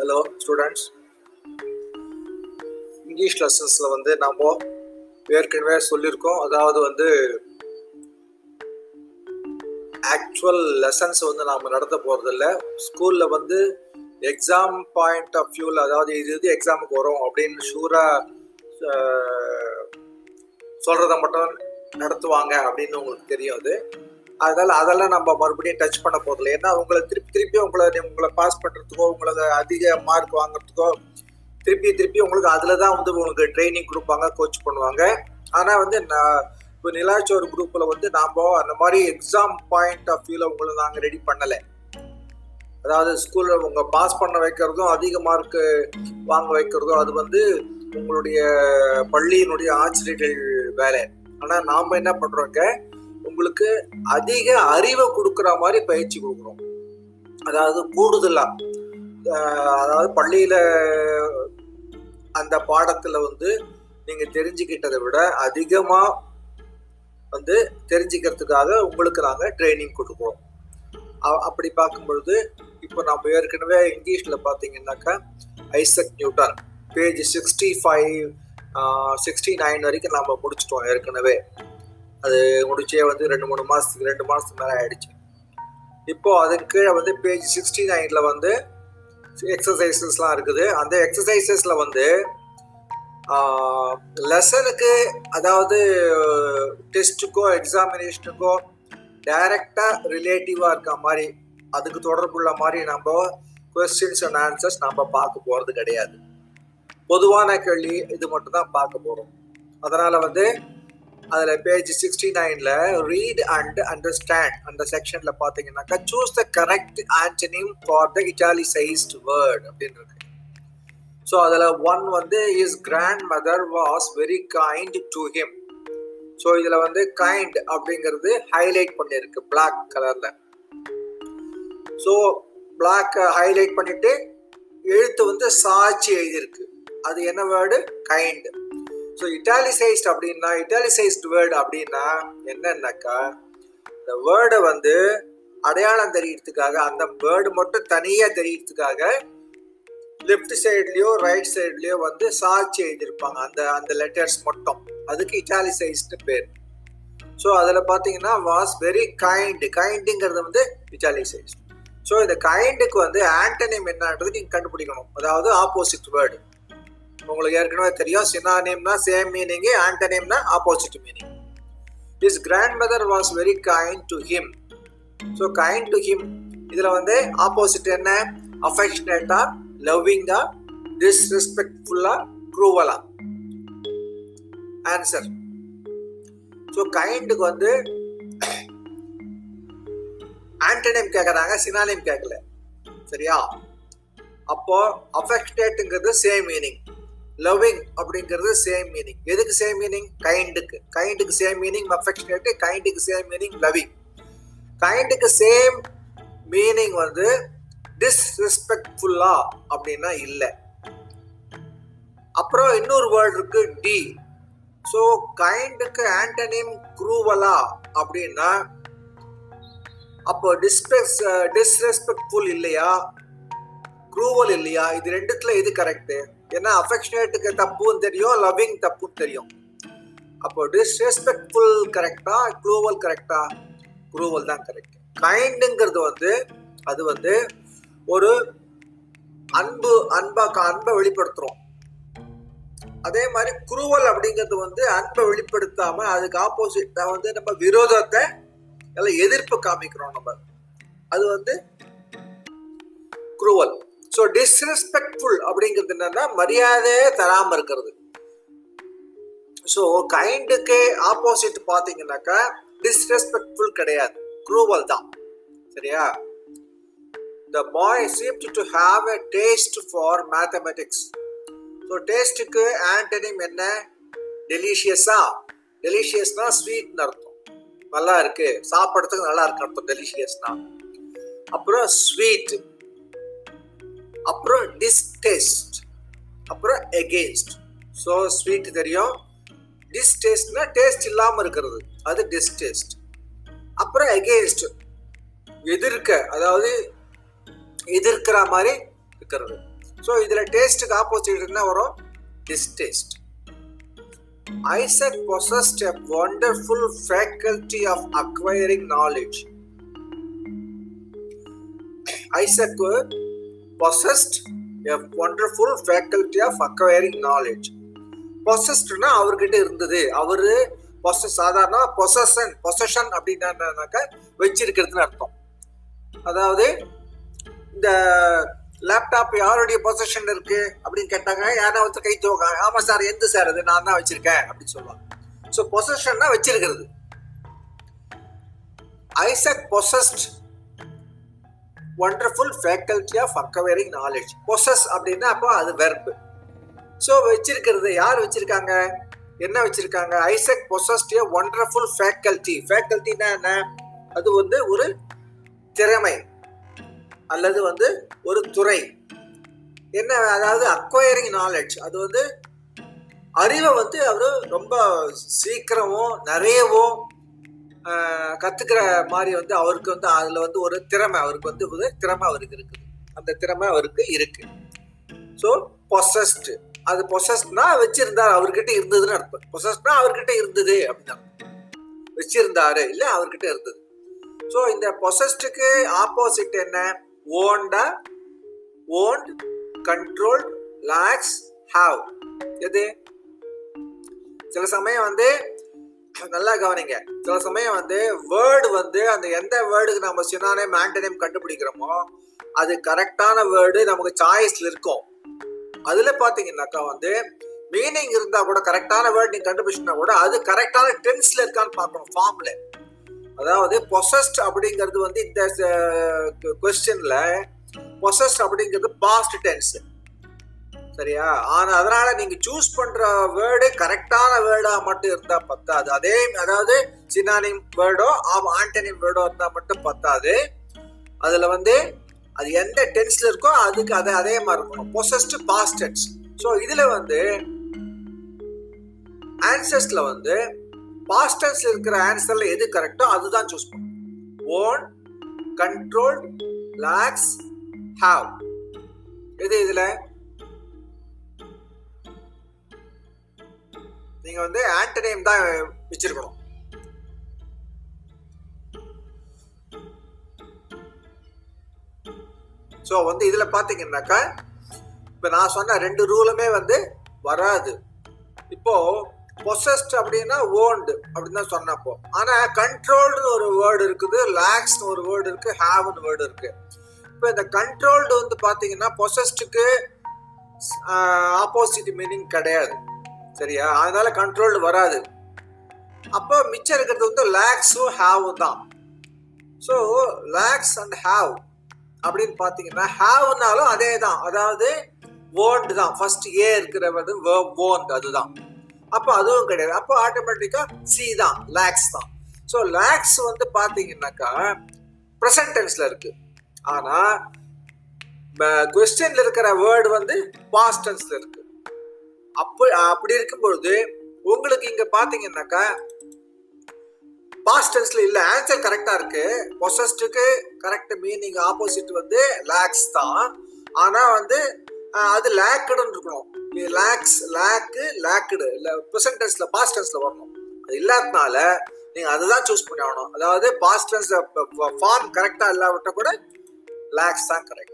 Hello students English லெசன்ஸில் வந்து நம்ம ஏற்கனவே சொல்லியிருக்கோம். அதாவது வந்து ஆக்சுவல் லெசன்ஸ் வந்து நாம் நடத்த போகிறதில்ல ஸ்கூலில் வந்து எக்ஸாம் பாயிண்ட் ஆஃப் வியூவில் அதாவது இது இது எக்ஸாமுக்கு வரும் அப்படின்னு ஷூராக சொல்கிறத மட்டும் நடத்துவாங்க அப்படின்னு உங்களுக்கு தெரியும் அது. அதனால் அதெல்லாம் நம்ம மறுபடியும் டச் பண்ண போதில்லை ஏன்னா உங்களை திருப்பி திருப்பி உங்களை உங்களை பாஸ் பண்ணுறதுக்கோ உங்களுக்கு அதிக மார்க் வாங்குறதுக்கோ திருப்பி திருப்பி உங்களுக்கு அதில் தான் வந்து உங்களுக்கு ட்ரைனிங் கொடுப்பாங்க கோச் பண்ணுவாங்க. ஆனால் வந்து நான் இப்போ நிலாச்சோர் குரூப்பில் வந்து நாம் அந்த மாதிரி எக்ஸாம் பாயிண்ட் ஆஃப் வியூவில் உங்களை நாங்கள் ரெடி பண்ணலை. அதாவது ஸ்கூலில் உங்கள் பாஸ் பண்ண வைக்கிறதும் அதிக மார்க்கு வாங்க வைக்கிறதும் அது வந்து உங்களுடைய பள்ளியினுடைய ஆசிரியர்கள் வேலை. ஆனால் நாம் என்ன பண்ணுறோங்க உங்களுக்கு அதிக அறிவை கொடுக்குற மாதிரி பயிற்சி கொடுக்குறோம் அதாவது கூடுதலாக அதாவது பள்ளியில் அந்த பாடத்தில் வந்து நீங்கள் தெரிஞ்சுக்கிட்டதை விட அதிகமாக வந்து தெரிஞ்சுக்கிறதுக்காக உங்களுக்கு நாங்கள் ட்ரைனிங் கொடுக்குறோம். அப்படி பார்க்கும் பொழுது இப்போ நம்ம ஏற்கனவே இங்கிலீஷில் பார்த்தீங்கன்னாக்கா Isaac Newton page sixty five sixty nine வரைக்கும் நம்ம முடிச்சிட்டோம் ஏற்கனவே. அது முடிச்சே வந்து ரெண்டு மூணு மாதத்துக்கு ரெண்டு மாதத்துக்கு மேலே ஆயிடுச்சு. இப்போ அதுக்கு கீழே வந்து பேஜ் சிக்ஸ்டி நைனில் வந்து எக்ஸசைசஸ்லாம் இருக்குது. அந்த எக்ஸசைசஸில் வந்து லெசனுக்கு அதாவது டெஸ்ட்டுக்கோ எக்ஸாமினேஷனுக்கோ டைரக்டாக ரிலேட்டிவாக இருக்க மாதிரி அதுக்கு தொடர்புள்ள மாதிரி நம்ம கொஸ்டின்ஸ் அண்ட் ஆன்சர்ஸ் நம்ம பார்க்க போகிறது கிடையாது. பொதுவான கேள்வி இது மட்டும் தான் பார்க்க போகிறோம் அதனால் வந்து அதில் பேஜ் சிக்ஸ்டி நைனில் ரீட் அண்ட் அண்டர்ஸ்டாண்ட் அந்த செக்ஷனில் பார்த்தீங்கன்னாக்கா choose the correct antonym for the italicised word அப்படின்றது. ஸோ அதில் ஒன் வந்து is grandmother was very kind to him so இதில் வந்து கைண்ட் அப்படிங்கிறது ஹைலைட் பண்ணியிருக்கு பிளாக் கலரில் ஸோ பிளாக் ஹைலைட் பண்ணிட்டு எழுத்து வந்து சாட்சி எழுதியிருக்கு. அது என்ன வேர்டு கைண்ட் ஸோ இட்டாலிசைஸ்ட் அப்படின்னா இட்டாலிசைஸ்ட் வேர்டு அப்படின்னா என்னன்னாக்கா இந்த வேர்டை வந்து அடையாளம் தெரியறதுக்காக அந்த வேர்டு மட்டும் தனியாக தெரியறதுக்காக லெஃப்ட் சைட்லேயோ ரைட் சைட்லேயோ வந்து சாட்சி எழுதியிருப்பாங்க. அந்த அந்த லெட்டர்ஸ் மட்டும். அதுக்கு இட்டாலிசைஸ்டு பேர். ஸோ அதில் பார்த்தீங்கன்னா வாஸ் வெரி கைண்டு கைண்டுங்கிறது வந்து இட்டாலிசைஸ்ட் ஸோ இந்த கைண்டுக்கு வந்து ஆண்டனிம் என்னன்றது நீங்கள் கண்டுபிடிக்கணும். அதாவது ஆப்போசிட் வேர்டு உங்களுக்கு ஏற்கனவே தெரியும். சினா நேம்னா same meaning ஆண்டனிம்னா opposite meaning is grandmother was very kind to him so kind to him இதில் வந்து ஆப்போசிட் என்ன? அஃபெக்ஷனேட்டா லவ்விங்கா டிஸ்ரெஸ்பெக்ட்ஃபுல்லா க்ரூவலா ஆன்சர் ஸோ கைண்டுக்கு வந்து ஆன்டனேம் கேட்குறாங்க சினானிம் கேட்கல சரியா? அப்போ அஃபெக்டேட்டுங்கிறது சேம் மீனிங் லவ்விங் அப்படிங்கிறது சேம் மீனிங் எதுக்கு சேம் மீனிங் கைண்டுக்கு கைண்டுக்கு சேம் மீனிங் அஃபெக்ஷனேட்டு கைண்டுக்கு சேம் மீனிங் லவ்விங் கைண்டுக்கு சேம் மீனிங் வந்து டிஸ்ரெஸ்பெக்ட்ஃபுல்லா அப்படின்னா இல்லை. அப்புறம் இன்னொரு வேர்டு இருக்கு டி ஸோ கைண்டுக்கு ஆண்டனிம் குரூவலா அப்படின்னா அப்போ டிஸ்பெக்ஸ் டிஸ்ரெஸ்பெக்ட்ஃபுல் இல்லையா? க்ரூவல் இல்லையா? இது ரெண்டுத்துல எது கரெக்டு ஏன்னா அஃபெக்ஷனேட்டுக்கு தப்புன்னு தெரியும் லவ்விங் தப்புன்னு தெரியும். அப்போ டிஸ்ரெஸ்பெக்ட்ஃபுல் கரெக்டா க்ரூவல் கரெக்டா க்ரூவல் தான் கரெக்ட் கைண்டுங்கிறது வந்து அது வந்து ஒரு அன்பு அன்பா அன்பை வெளிப்படுத்துறோம். அதே மாதிரி குருவல் அப்படிங்கிறது வந்து அன்பை வெளிப்படுத்தாம அதுக்கு ஆப்போசிட்டா வந்து நம்ம விரோதத்தை எதிர்ப்பு காமிக்கிறோம் நம்ம. அது வந்து குருவல் ஸோ டிஸ்ரெஸ்பெக்ட்ஃபுல் அப்படிங்கிறது என்னன்னா மரியாதையே தராமல் இருக்கிறது. ஸோ கைண்டுக்கு ஆப்போசிட் பார்த்தீங்கன்னாக்கா டிஸ்ரெஸ்பெக்ட்ஃபுல் கிடையாது. குரூவல் தான். சரியா? The boy seemed to have a taste for mathematics so டேஸ்ட்டுக்கு ஆண்டனிம் என்ன? டெலிஷியஸா டெலிஷியஸ்னா ஸ்வீட்னு அர்த்தம். நல்லா இருக்கு. சாப்பிட்றதுக்கு நல்லா இருக்கு அர்த்தம் டெலிஷியஸ்னா அப்புறம் ஸ்வீட் அப்புறம் டிஸ்டேஸ்ட் அப்புறம் எகெயின்ஸ்ட் ஸோ ஸ்வீட் தெரியும். டிஸ்டேஸ்ட்னா டேஸ்ட் இல்லாமல் இருக்கிறது. அது டிஸ்டேஸ்ட் அப்புறம் எகெயின்ஸ்ட் எதிர்க்க அதாவது எதிர்க்கிற மாதிரி இருக்கிறது. ஸோ இதில் டேஸ்ட்டுக்கு ஆப்போசிட் என்ன வரும்? Distaste Isaac possessed a wonderful faculty of acquiring knowledge Isaac possessed a wonderful faculty of acquiring knowledge பொசஸ்ட்னா அவர்கிட்ட இருந்தது. அவரு பொசஸ் சாதாரண பொசஷன் பொசஷன் அப்படின்னாக்க வச்சிருக்கிறதுன்னு அர்த்தம். அதாவது இந்த லேப்டாப் யாருடைய பொசஷன் இருக்கு அப்படின்னு கேட்டாங்க. யாரா ஒருத்தர் கை தூங்க ஆமா சார் எந்த சார் அது? நான் தான் வச்சிருக்கேன் அப்படின்னு சொல்லுவாங்க. ஸோ பொசஷன்னா வச்சிருக்கிறது. Isaac possessed wonderful faculty of acquiring knowledge possess அப்படின்னா அப்போ அது வெர்பு ஸோ வச்சிருக்கிறது யார் வச்சிருக்காங்க? என்ன வச்சிருக்காங்க? Isaac possessed a wonderful faculty ஃபேக்கல்ட்டினா என்ன? அது வந்து ஒரு திறமை அல்லது வந்து ஒரு துறை. என்ன அதாவது அக்வயரிங் நாலேஜ் அது வந்து அறிவை வந்து அவர் ரொம்ப சீக்கிரமும் நிறையவும் கற்றுக்கிற மாதிரி வந்து அவருக்கு வந்து அதில் வந்து ஒரு திறமை அவருக்கு வந்து ஒரு திறமை அவருக்கு இருக்குது. அந்த திறமை அவருக்கு இருக்கு. ஸோ பொசஸ்டு அது பொசஸ்ட்னா வச்சிருந்தார் அவர்கிட்ட இருந்ததுன்னு அர்த்தம். பொசஸ்ட்னா அவர்கிட்ட இருந்தது அப்படின்னா. வச்சிருந்தாரு இல்லை அவர்கிட்ட இருந்தது. ஸோ இந்த பொசஸ்டுக்கு ஆப்போசிட் என்ன? ஓண்டா ஓன்ட் கண்ட்ரோல் லாக்ஸ் ஹாவ் எது? சில சமயம் வந்து நல்லா கவனிங்க. சில சமயம் வந்து வேர்டு வந்து அந்த எந்த வேர்டுக்கு நம்ம சினானேம் ஆண்டனேம் கண்டுபிடிக்கிறோமோ அது கரெக்டான வேர்டு நமக்கு சாய்ஸ்ல இருக்கும். அதுல பாத்தீங்கன்னாக்கா வந்து மீனிங் இருந்தா கூட கரெக்டான வேர்டு நீங்க கண்டுபிடிச்சினா கூட அது கரெக்டான டென்ஸ்ல இருக்கான்னு பார்க்கணும் ஃபார்ம்ல அதாவது பொசஸ்ட் அப்படிங்கிறது வந்து இந்த கொஸ்டின்ல பொசஸ்ட் அப்படிங்கிறது பாஸ்ட் டென்ஸ் சரியா? ஆனா அதனால நீங்க சூஸ் பண்ற வேர்டு கரெக்டான வேர்டா மட்டும் இருந்தா பத்தாது. அதே அதாவது சினானிம் வேர்டோ ஆண்டனிம் வேர்டோ இருந்தா மட்டும் பத்தாது. அதுல வந்து அது எந்த டென்ஸ்ல இருக்கோ அதுக்கு அதை அதே மாதிரி இருக்கணும். பொசஸ்ட் பாஸ்ட் டென்ஸ் ஸோ இதுல வந்து ஆன்சர்ஸ்ல வந்து பாஸ்ட் டென்ஸ்ல இருக்கிற ஆன்சர்ல எது கரெக்டோ அதுதான் சூஸ் பண்ணணும். ஓன் கண்ட்ரோல் லாக்ஸ் ஹாவ் எது இதுல? நீங்க வந்து ஆன்டனேம் தான் வச்சிருக்கணும். ஸோ வந்து இதுல பாத்தீங்கன்னாக்கா இப்ப நான் சொன்ன ரெண்டு ரூலுமே வந்து வராது. இப்போ பொசஸ்ட் அப்படின்னா ஓன்டு அப்படின்னு தான் சொன்னப்போ ஆனா கண்ட்ரோல்டு ஒரு வேர்டு இருக்குது லாக்ஸ்னு ஒரு வேர்டு இருக்கு ஹாவ்னு வேர்டு இருக்கு. இப்போ இந்த கண்ட்ரோல்டு வந்து பாத்தீங்கன்னா பொசஸ்டுக்கு ஆப்போசிட் மீனிங் கிடையாது. சரியா? அதனால கண்ட்ரோல்டு வராது. அப்போ மிச்சம் இருக்கிறது வந்து லேக்ஸும் ஹாவும் தான். ஸோ லேக்ஸ் அண்ட் ஹாவ் அப்படின்னு பார்த்தீங்கன்னா ஹாவ்னாலும் அதே தான். அதாவது வேர்டு தான். ஃபர்ஸ்ட் ஏ இருக்கிற வந்து அதுதான். அப்போ அதுவும் கிடையாது. அப்போ ஆட்டோமேட்டிக்காக சி தான். லேக்ஸ் தான். ஸோ லேக்ஸ் வந்து பார்த்தீங்கன்னாக்கா ப்ரெசன்ட் இருக்குது ஆனால் ஆனா கொஸ்டின்ல இருக்கிற வேர்டு வந்து பாஸ்ட் டென்ஸ்ல இருக்கு. அப்போ அப்படி இருக்கும் பொழுது உங்களுக்கு இங்க பாத்தீங்கன்னாக்கா பாஸ்ட் டென்ஸ்ல இல்ல ஆன்சர் கரெக்டா இருக்கு. பொசஸ்டுக்கு கரெக்ட் மீனிங் ஆப்போசிட் வந்து லேக்ஸ் தான். ஆனா வந்து அது லேக்குடுன்னு இருக்கணும். லேக்ஸ் லேக்கு லேக்குடு இல்ல ப்ரெசன்ட் டென்ஸ்ல பாஸ்ட் டென்ஸ்ல வரணும். அது இல்லாதனால நீங்க அதுதான் சூஸ் பண்ணி ஆகணும். அதாவது பாஸ்ட் டென்ஸ் ஃபார்ம் கரெக்டா இல்லாவிட்ட கூட லேக்ஸ் தான் correct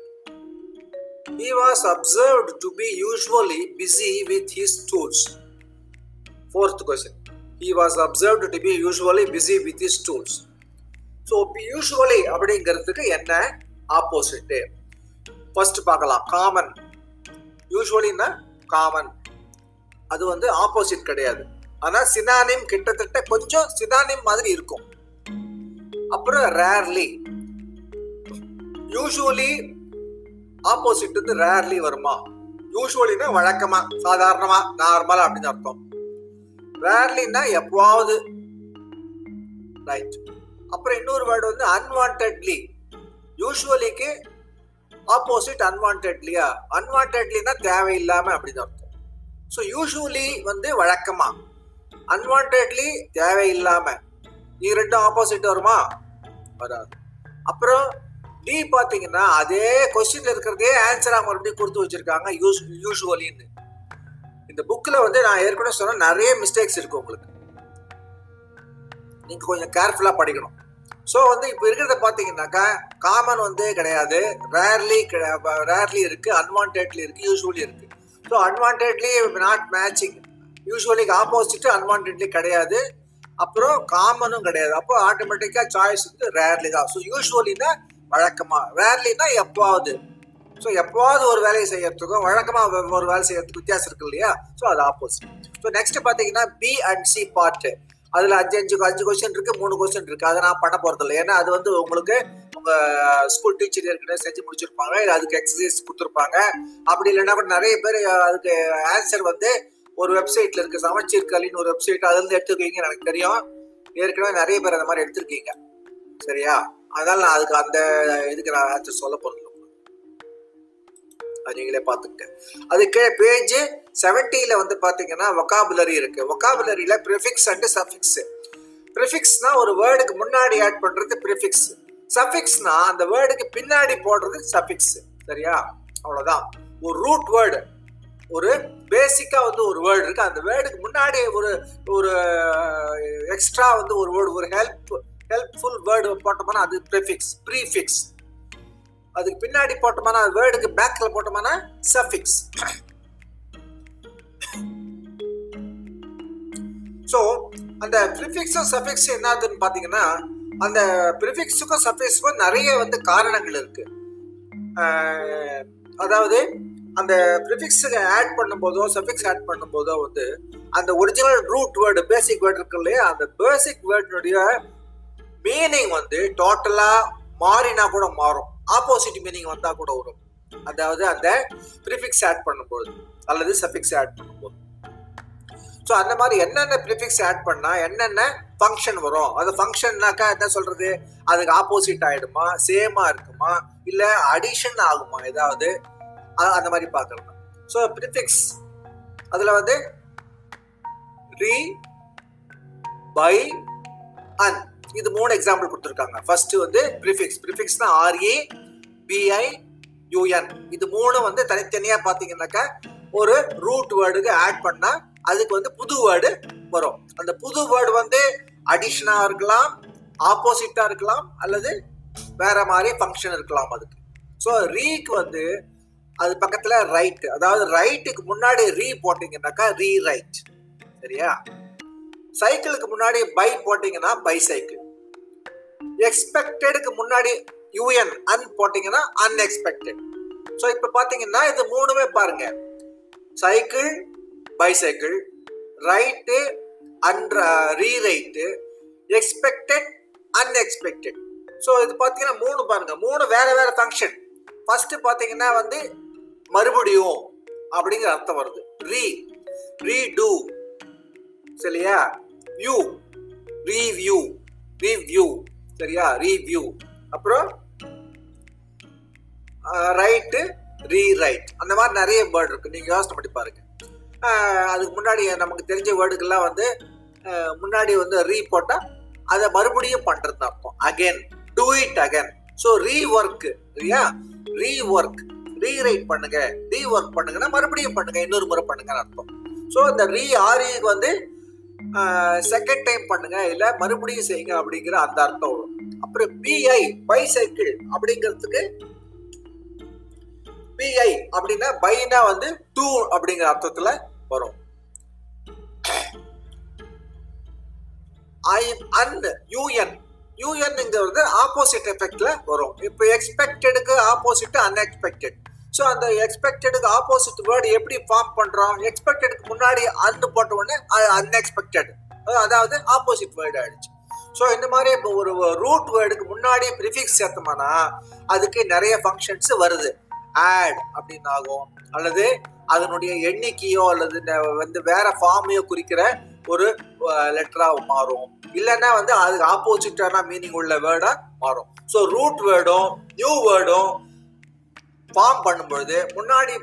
He was observed to be usually busy with his tools. Fourth question. He was observed to be usually busy with his tools. So usually அப்படிங்கிறதுக்கு என்ன ஆப்போசிட்டு ஃபர்ஸ்ட் பார்க்கலாம். Common யூஸ்வலின்னா common அது வந்து opposite கிடையாது. ஆனால் சினானிம் கிட்டத்தட்ட கொஞ்சம் சினானிம் மாதிரி இருக்கும். அப்புறம் ரேர்லி யூஸ்வலி ஆப்போசிட் வந்து ரேர்லி வருமா? யூஸ்வலினா வழக்கமா சாதாரணமா நார்மலா அப்படின்னு அர்த்தம். ரேர்லின்னா எப்பவாவது. ரைட் அப்புறம் இன்னொரு வேர்டு வந்து அன்வான்ட்லி யூஸ்வலிக்கு ஆப்போசிட் அன்வான்ட்லியா அன்வான்ட்லினா தேவையில்லாம அப்படின்னு அர்த்தம். ஸோ யூஸ்வலி வந்து வழக்கமா. அன்வான்ட்லி தேவையில்லாம. இது ரெண்டும் ஆப்போசிட் வருமா? வராது. அப்புறம் டி பாத்தீங்கன்னா அதே கொஸ்டின்ல இருக்கிறதே ஆன்சரா மறுபடியும் கொடுத்து வச்சிருக்காங்க யூஸ் யூஸ்வலின்னு இந்த புக்கில் வந்து நான் ஏற்கனவே சொன்ன நிறைய மிஸ்டேக்ஸ் இருக்கு உங்களுக்கு. நீங்கள் கொஞ்சம் கேர்ஃபுல்லாக படிக்கணும். ஸோ வந்து இப்போ இருக்கிறத பார்த்தீங்கன்னாக்கா காமன் வந்து கிடையாது. ரேர்லி ரேர்லி இருக்கு அன்வான்டட்லி இருக்கு யூஸ்வலி இருக்கு. ஸோ அன்வான்டட்லி நாட் மேட்சிங் யூஸ்வலிக்கு ஆப்போசிட்டு அன்வான்டட்லி கிடையாது. அப்புறம் காமனும் கிடையாது. அப்போ ஆட்டோமேட்டிக்காக சாய்ஸ் வந்து ரேர்லி தான். ஸோ யூஸ்வலின்னா வழக்கமா. ரேர்லினா எப்போவாது ஸோ எப்போவாவது ஒரு வேலையை செய்யறதுக்கும் வழக்கமாக ஒரு வேலை செய்யறதுக்கு வித்தியாசம் இருக்கு இல்லையா? ஸோ அது ஆப்போசிட் ஸோ நெக்ஸ்ட் பார்த்தீங்கன்னா பி அண்ட் சி பார்ட் அதில் அஞ்சு அஞ்சு அஞ்சு கொஸ்டின் இருக்கு மூணு கொஸ்டின் இருக்கு. அதை நான் பண்ண போறது இல்லை ஏன்னா அது வந்து உங்களுக்கு உங்க ஸ்கூல் டீச்சர் ஏற்கனவே செஞ்சு முடிச்சிருப்பாங்க. இல்லை அதுக்கு எக்ஸசைஸ் கொடுத்துருப்பாங்க. அப்படி இல்லைன்னா கூட நிறைய பேர் அதுக்கு ஆன்சர் வந்து ஒரு வெப்சைட்ல இருக்கு. சமச்சீர் கலின்னு ஒரு வெப்சைட் அதுல இருந்து எனக்கு தெரியும். ஏற்கனவே நிறைய பேர் அந்த மாதிரி எடுத்திருக்கீங்க. சரியா? அதனால நான் அதுக்கு அந்த இதுக்கு நான் ஆன்சர் சொல்ல போறது அது நீங்களே பார்த்துக்கிட்டேன் அதுக்கு பேஜ் செவன்ட்டியில் வந்து பாத்தீங்கன்னா வொக்காபுலரி இருக்கு. வொக்காபுலரியில ப்ரிஃபிக்ஸ் அண்ட் சஃபிக்ஸ் ப்ரிஃபிக்ஸ்னா ஒரு வேர்டுக்கு முன்னாடி ஆட் பண்றது ப்ரிஃபிக்ஸ் சஃபிக்ஸ்னா அந்த வேர்டுக்கு பின்னாடி போடுறது சஃபிக்ஸ் சரியா? அவ்வளவுதான். ஒரு ரூட் வேர்டு ஒரு பேசிக்கா வந்து ஒரு வேர்டு இருக்கு. அந்த வேர்டுக்கு முன்னாடி ஒரு ஒரு எக்ஸ்ட்ரா வந்து ஒரு வேர்டு ஒரு ஹெல்ப் ஹெல்ப்ஃபுல் வேர்டு போட்டோம்னா அது ப்ரிஃபிக்ஸ் ப்ரீஃபிக்ஸ் அதுக்கு பின்னாடி போட்டோம்னா வேர்டுக்கு பேக்கில் போட்டோம்னா சஃபிக்ஸ் ஸோ அந்த ப்ரிஃபிக்ஸும் சஃபிக்ஸ் என்னதுன்னு பார்த்தீங்கன்னா அந்த ப்ரிஃபிக்ஸுக்கும் சஃபிக்ஸுக்கும் நிறைய வந்து காரணங்கள் இருக்கு. அதாவது அந்த ப்ரிஃபிக்ஸுக்கு ஆட் பண்ணும்போதோ சஃபிக்ஸ் ஆட் பண்ணும்போதோ வந்து அந்த original root word basic word இருக்கு இல்லையா அந்த பேசிக் வேர்டுனுடைய மீனிங் வந்து டோட்டலா மாறினா கூட மாறும். ஆப்போசிட் மீனிங் வந்தா கூட வரும். அதாவது அந்த ப்ரிஃபிக்ஸ் ஆட் பண்ணும்போது அல்லது சஃபிக்ஸ் ஆட் பண்ணும்போது. ஸோ அந்த மாதிரி என்னென்ன ப்ரிஃபிக்ஸ் ஆட் பண்ணால் என்னென்ன ஃபங்க்ஷன் வரும்? அது ஃபங்க்ஷன்னாக்கா என்ன சொல்கிறது அதுக்கு ஆப்போசிட் ஆகிடுமா சேமாக இருக்குமா? இல்லை அடிஷன் ஆகுமா? ஏதாவது அந்த மாதிரி பார்க்கலாம். ஸோ ப்ரிஃபிக்ஸ் அதில் வந்து ரீ பை அன் இது மூணு எக்ஸாம்பிள் கொடுத்துருக்காங்க. ஃபர்ஸ்ட் வந்து prefix ப்ரிஃபிக்ஸ்னா R E B I U N இது மூணு வந்து தனித்தனியாக பார்த்தீங்கன்னாக்கா ஒரு ரூட் வேர்டுக்கு ஆட் பண்ணால் அதுக்கு வந்து புது வேர்டு வரும். அந்த புது வேர்டு வந்து அடிஷனாக இருக்கலாம் ஆப்போசிட்டாக இருக்கலாம் அல்லது வேற மாதிரி ஃபங்க்ஷன் இருக்கலாம் அதுக்கு. ஸோ ரீக்கு வந்து அது பக்கத்தில் ரைட்டு அதாவது ரைட்டுக்கு முன்னாடி ரீ போட்டிங்கன்னாக்கா ரீ ரைட் சரியா சைக்கிளுக்கு முன்னாடி பை போட்டிங்கன்னா பை சைக்கிள் எக்ஸ்பெக்டடுக்கு முன்னாடி யூஎன் அன் போட்டீங்கன்னா அன்எக்ஸ்பெக்டட் ஸோ இப்போ பார்த்தீங்கன்னா இது மூணுமே பாருங்க. Cycle bicycle write and rewrite expected unexpected so இது பார்த்தீங்கன்னா மூணு பாருங்க. மூணு வேற வேற ஃபங்க்ஷன் ஃபர்ஸ்ட் பார்த்தீங்கன்னா வந்து மறுபடியும் அப்படிங்கிற அர்த்தம் வருது. ரீ ரீ டூ சரியா? வியூ ரீவியூ ரீவியூ சரியா? ரீவியூ அப்புறம் ரைட்டு ரீரைட் அந்த மாதிரி நிறைய வேர்டு இருக்கு. நீங்க யோசனை பண்ணி பாருங்க. அதுக்கு முன்னாடி நமக்கு தெரிஞ்ச வேர்டுக்கெல்லாம் வந்து முன்னாடி வந்து ரீ போட்டா அதை மறுபடியும் பண்றது அர்த்தம். Again do it again so rework சரியா? ரீ ஒர்க் ரீரைட் பண்ணுங்க. ரீ ஒர்க் பண்ணுங்கன்னா மறுபடியும் பண்ணுங்க. இன்னொரு முறை பண்ணுங்கன்னு அர்த்தம். ஸோ இந்த ரீ ஆரிக்கு வந்து செகண்ட் டைம் பண்ணுங்க இல்ல மறுபடியும் செய்யுங்க அப்படிங்கிற அந்த அர்த்தம் வரும். அப்புறம் பிஐ பைசைக்கிள் அப்படிங்கிறதுக்கு பிஐ அப்படின்னா பைனா வந்து டூ அப்படிங்கிற அர்த்தத்துல வரும். ஐ அன் யூஎன் யூஎன்ங்கிறது ஆப்போசிட் எஃபெக்ட்ல வரும். இப்போ எக்ஸ்பெக்டடுக்கு ஆப்போசிட் அன்எக்ஸ்பெக்டட் ஸோ அந்த எக்ஸ்பெக்டடுக்கு ஆப்போசிட் வேர்டு எப்படி ஃபார்ம் பண்ணுறோம் எக்ஸ்பெக்டடுக்கு முன்னாடி அன்னு போட்ட உடனே அது அன்எக்ஸ்பெக்டட் அதாவது ஆப்போசிட் வேர்டு ஆயிடுச்சு. ஸோ இந்த மாதிரி இப்போ ஒரு ரூட் வேர்டுக்கு முன்னாடி ப்ரிஃபிக்ஸ் சேர்த்தோம்னா அதுக்கு நிறைய ஃபங்க்ஷன்ஸ் வருது. ஆட் அப்படின்னு ஆகும். அல்லது அதனுடைய எண்ணிக்கையோ அல்லது வந்து வேற ஃபார்மையோ குறிக்கிற ஒரு லெட்டராக மாறும். இல்லைன்னா வந்து அதுக்கு ஆப்போசிட்டான மீனிங் உள்ள வேர்டாக மாறும். ஸோ ரூட் வேர்டும் நியூ வேர்டும் ஃபார்ம் பண்ணும்பொழுது முன்னாடி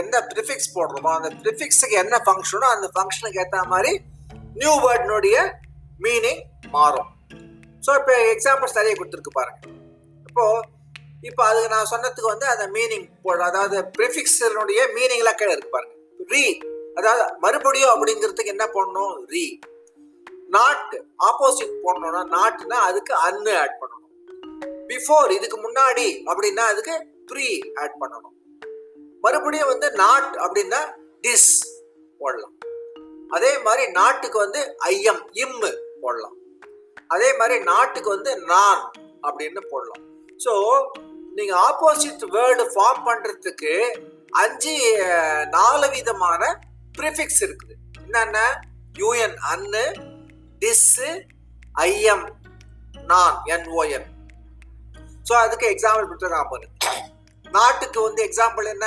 என்ன ப்ரிஃபிக்ஸ் போடுறோமோ அந்த ப்ரிஃபிக்ஸுக்கு என்ன ஃபங்க்ஷனோ அந்த ஃபங்க்ஷனுக்கு ஏற்ற மாதிரி நியூ வேர்டினுடைய மீனிங் மாறும். ஸோ இப்போ எக்ஸாம்பிள்ஸ் நிறைய கொடுத்துருக்கு பாருங்க. இப்போ இப்போ அதுக்கு நான் சொன்னதுக்கு வந்து அந்த மீனிங் போட அதாவது ப்ரிஃபிக்ஸினுடைய மீனிங்லாம் கீழே இருக்கு பாருங்க. ரீ அதாவது மறுபடியும் அப்படிங்கிறதுக்கு என்ன பண்ணணும் ரீ நாட் ஆப்போசிட் போடணும்னா நாட்னா அதுக்கு அன்னு ஆட் பண்ணணும். பிஃபோர் இதுக்கு முன்னாடி அப்படின்னா அதுக்கு ப்ரீ ஆட் பண்ணணும். மறுபடியும் வந்து நாட் அப்படின்னா திஸ் போடலாம். அதே மாதிரி நாட்டுக்கு வந்து ஐயம் இம்மு போடலாம். அதே மாதிரி நாட்டுக்கு வந்து நான் அப்படின்னு போடலாம். ஸோ நீங்கள் ஆப்போசிட் வேர்டு ஃபார்ம் பண்ணுறதுக்கு அஞ்சு நாலு விதமான ப்ரிஃபிக்ஸ் இருக்குது. என்னென்ன? யூஎன் அன்னு டிஸ்ஸு ஐஎம் நான் என்ஓஎன் ஸோ அதுக்கு எக்ஸாம்பிள் கொடுத்துருக்கான் பாரு நாட்டுக்கு வந்து எக்ஸாம்பிள் என்ன?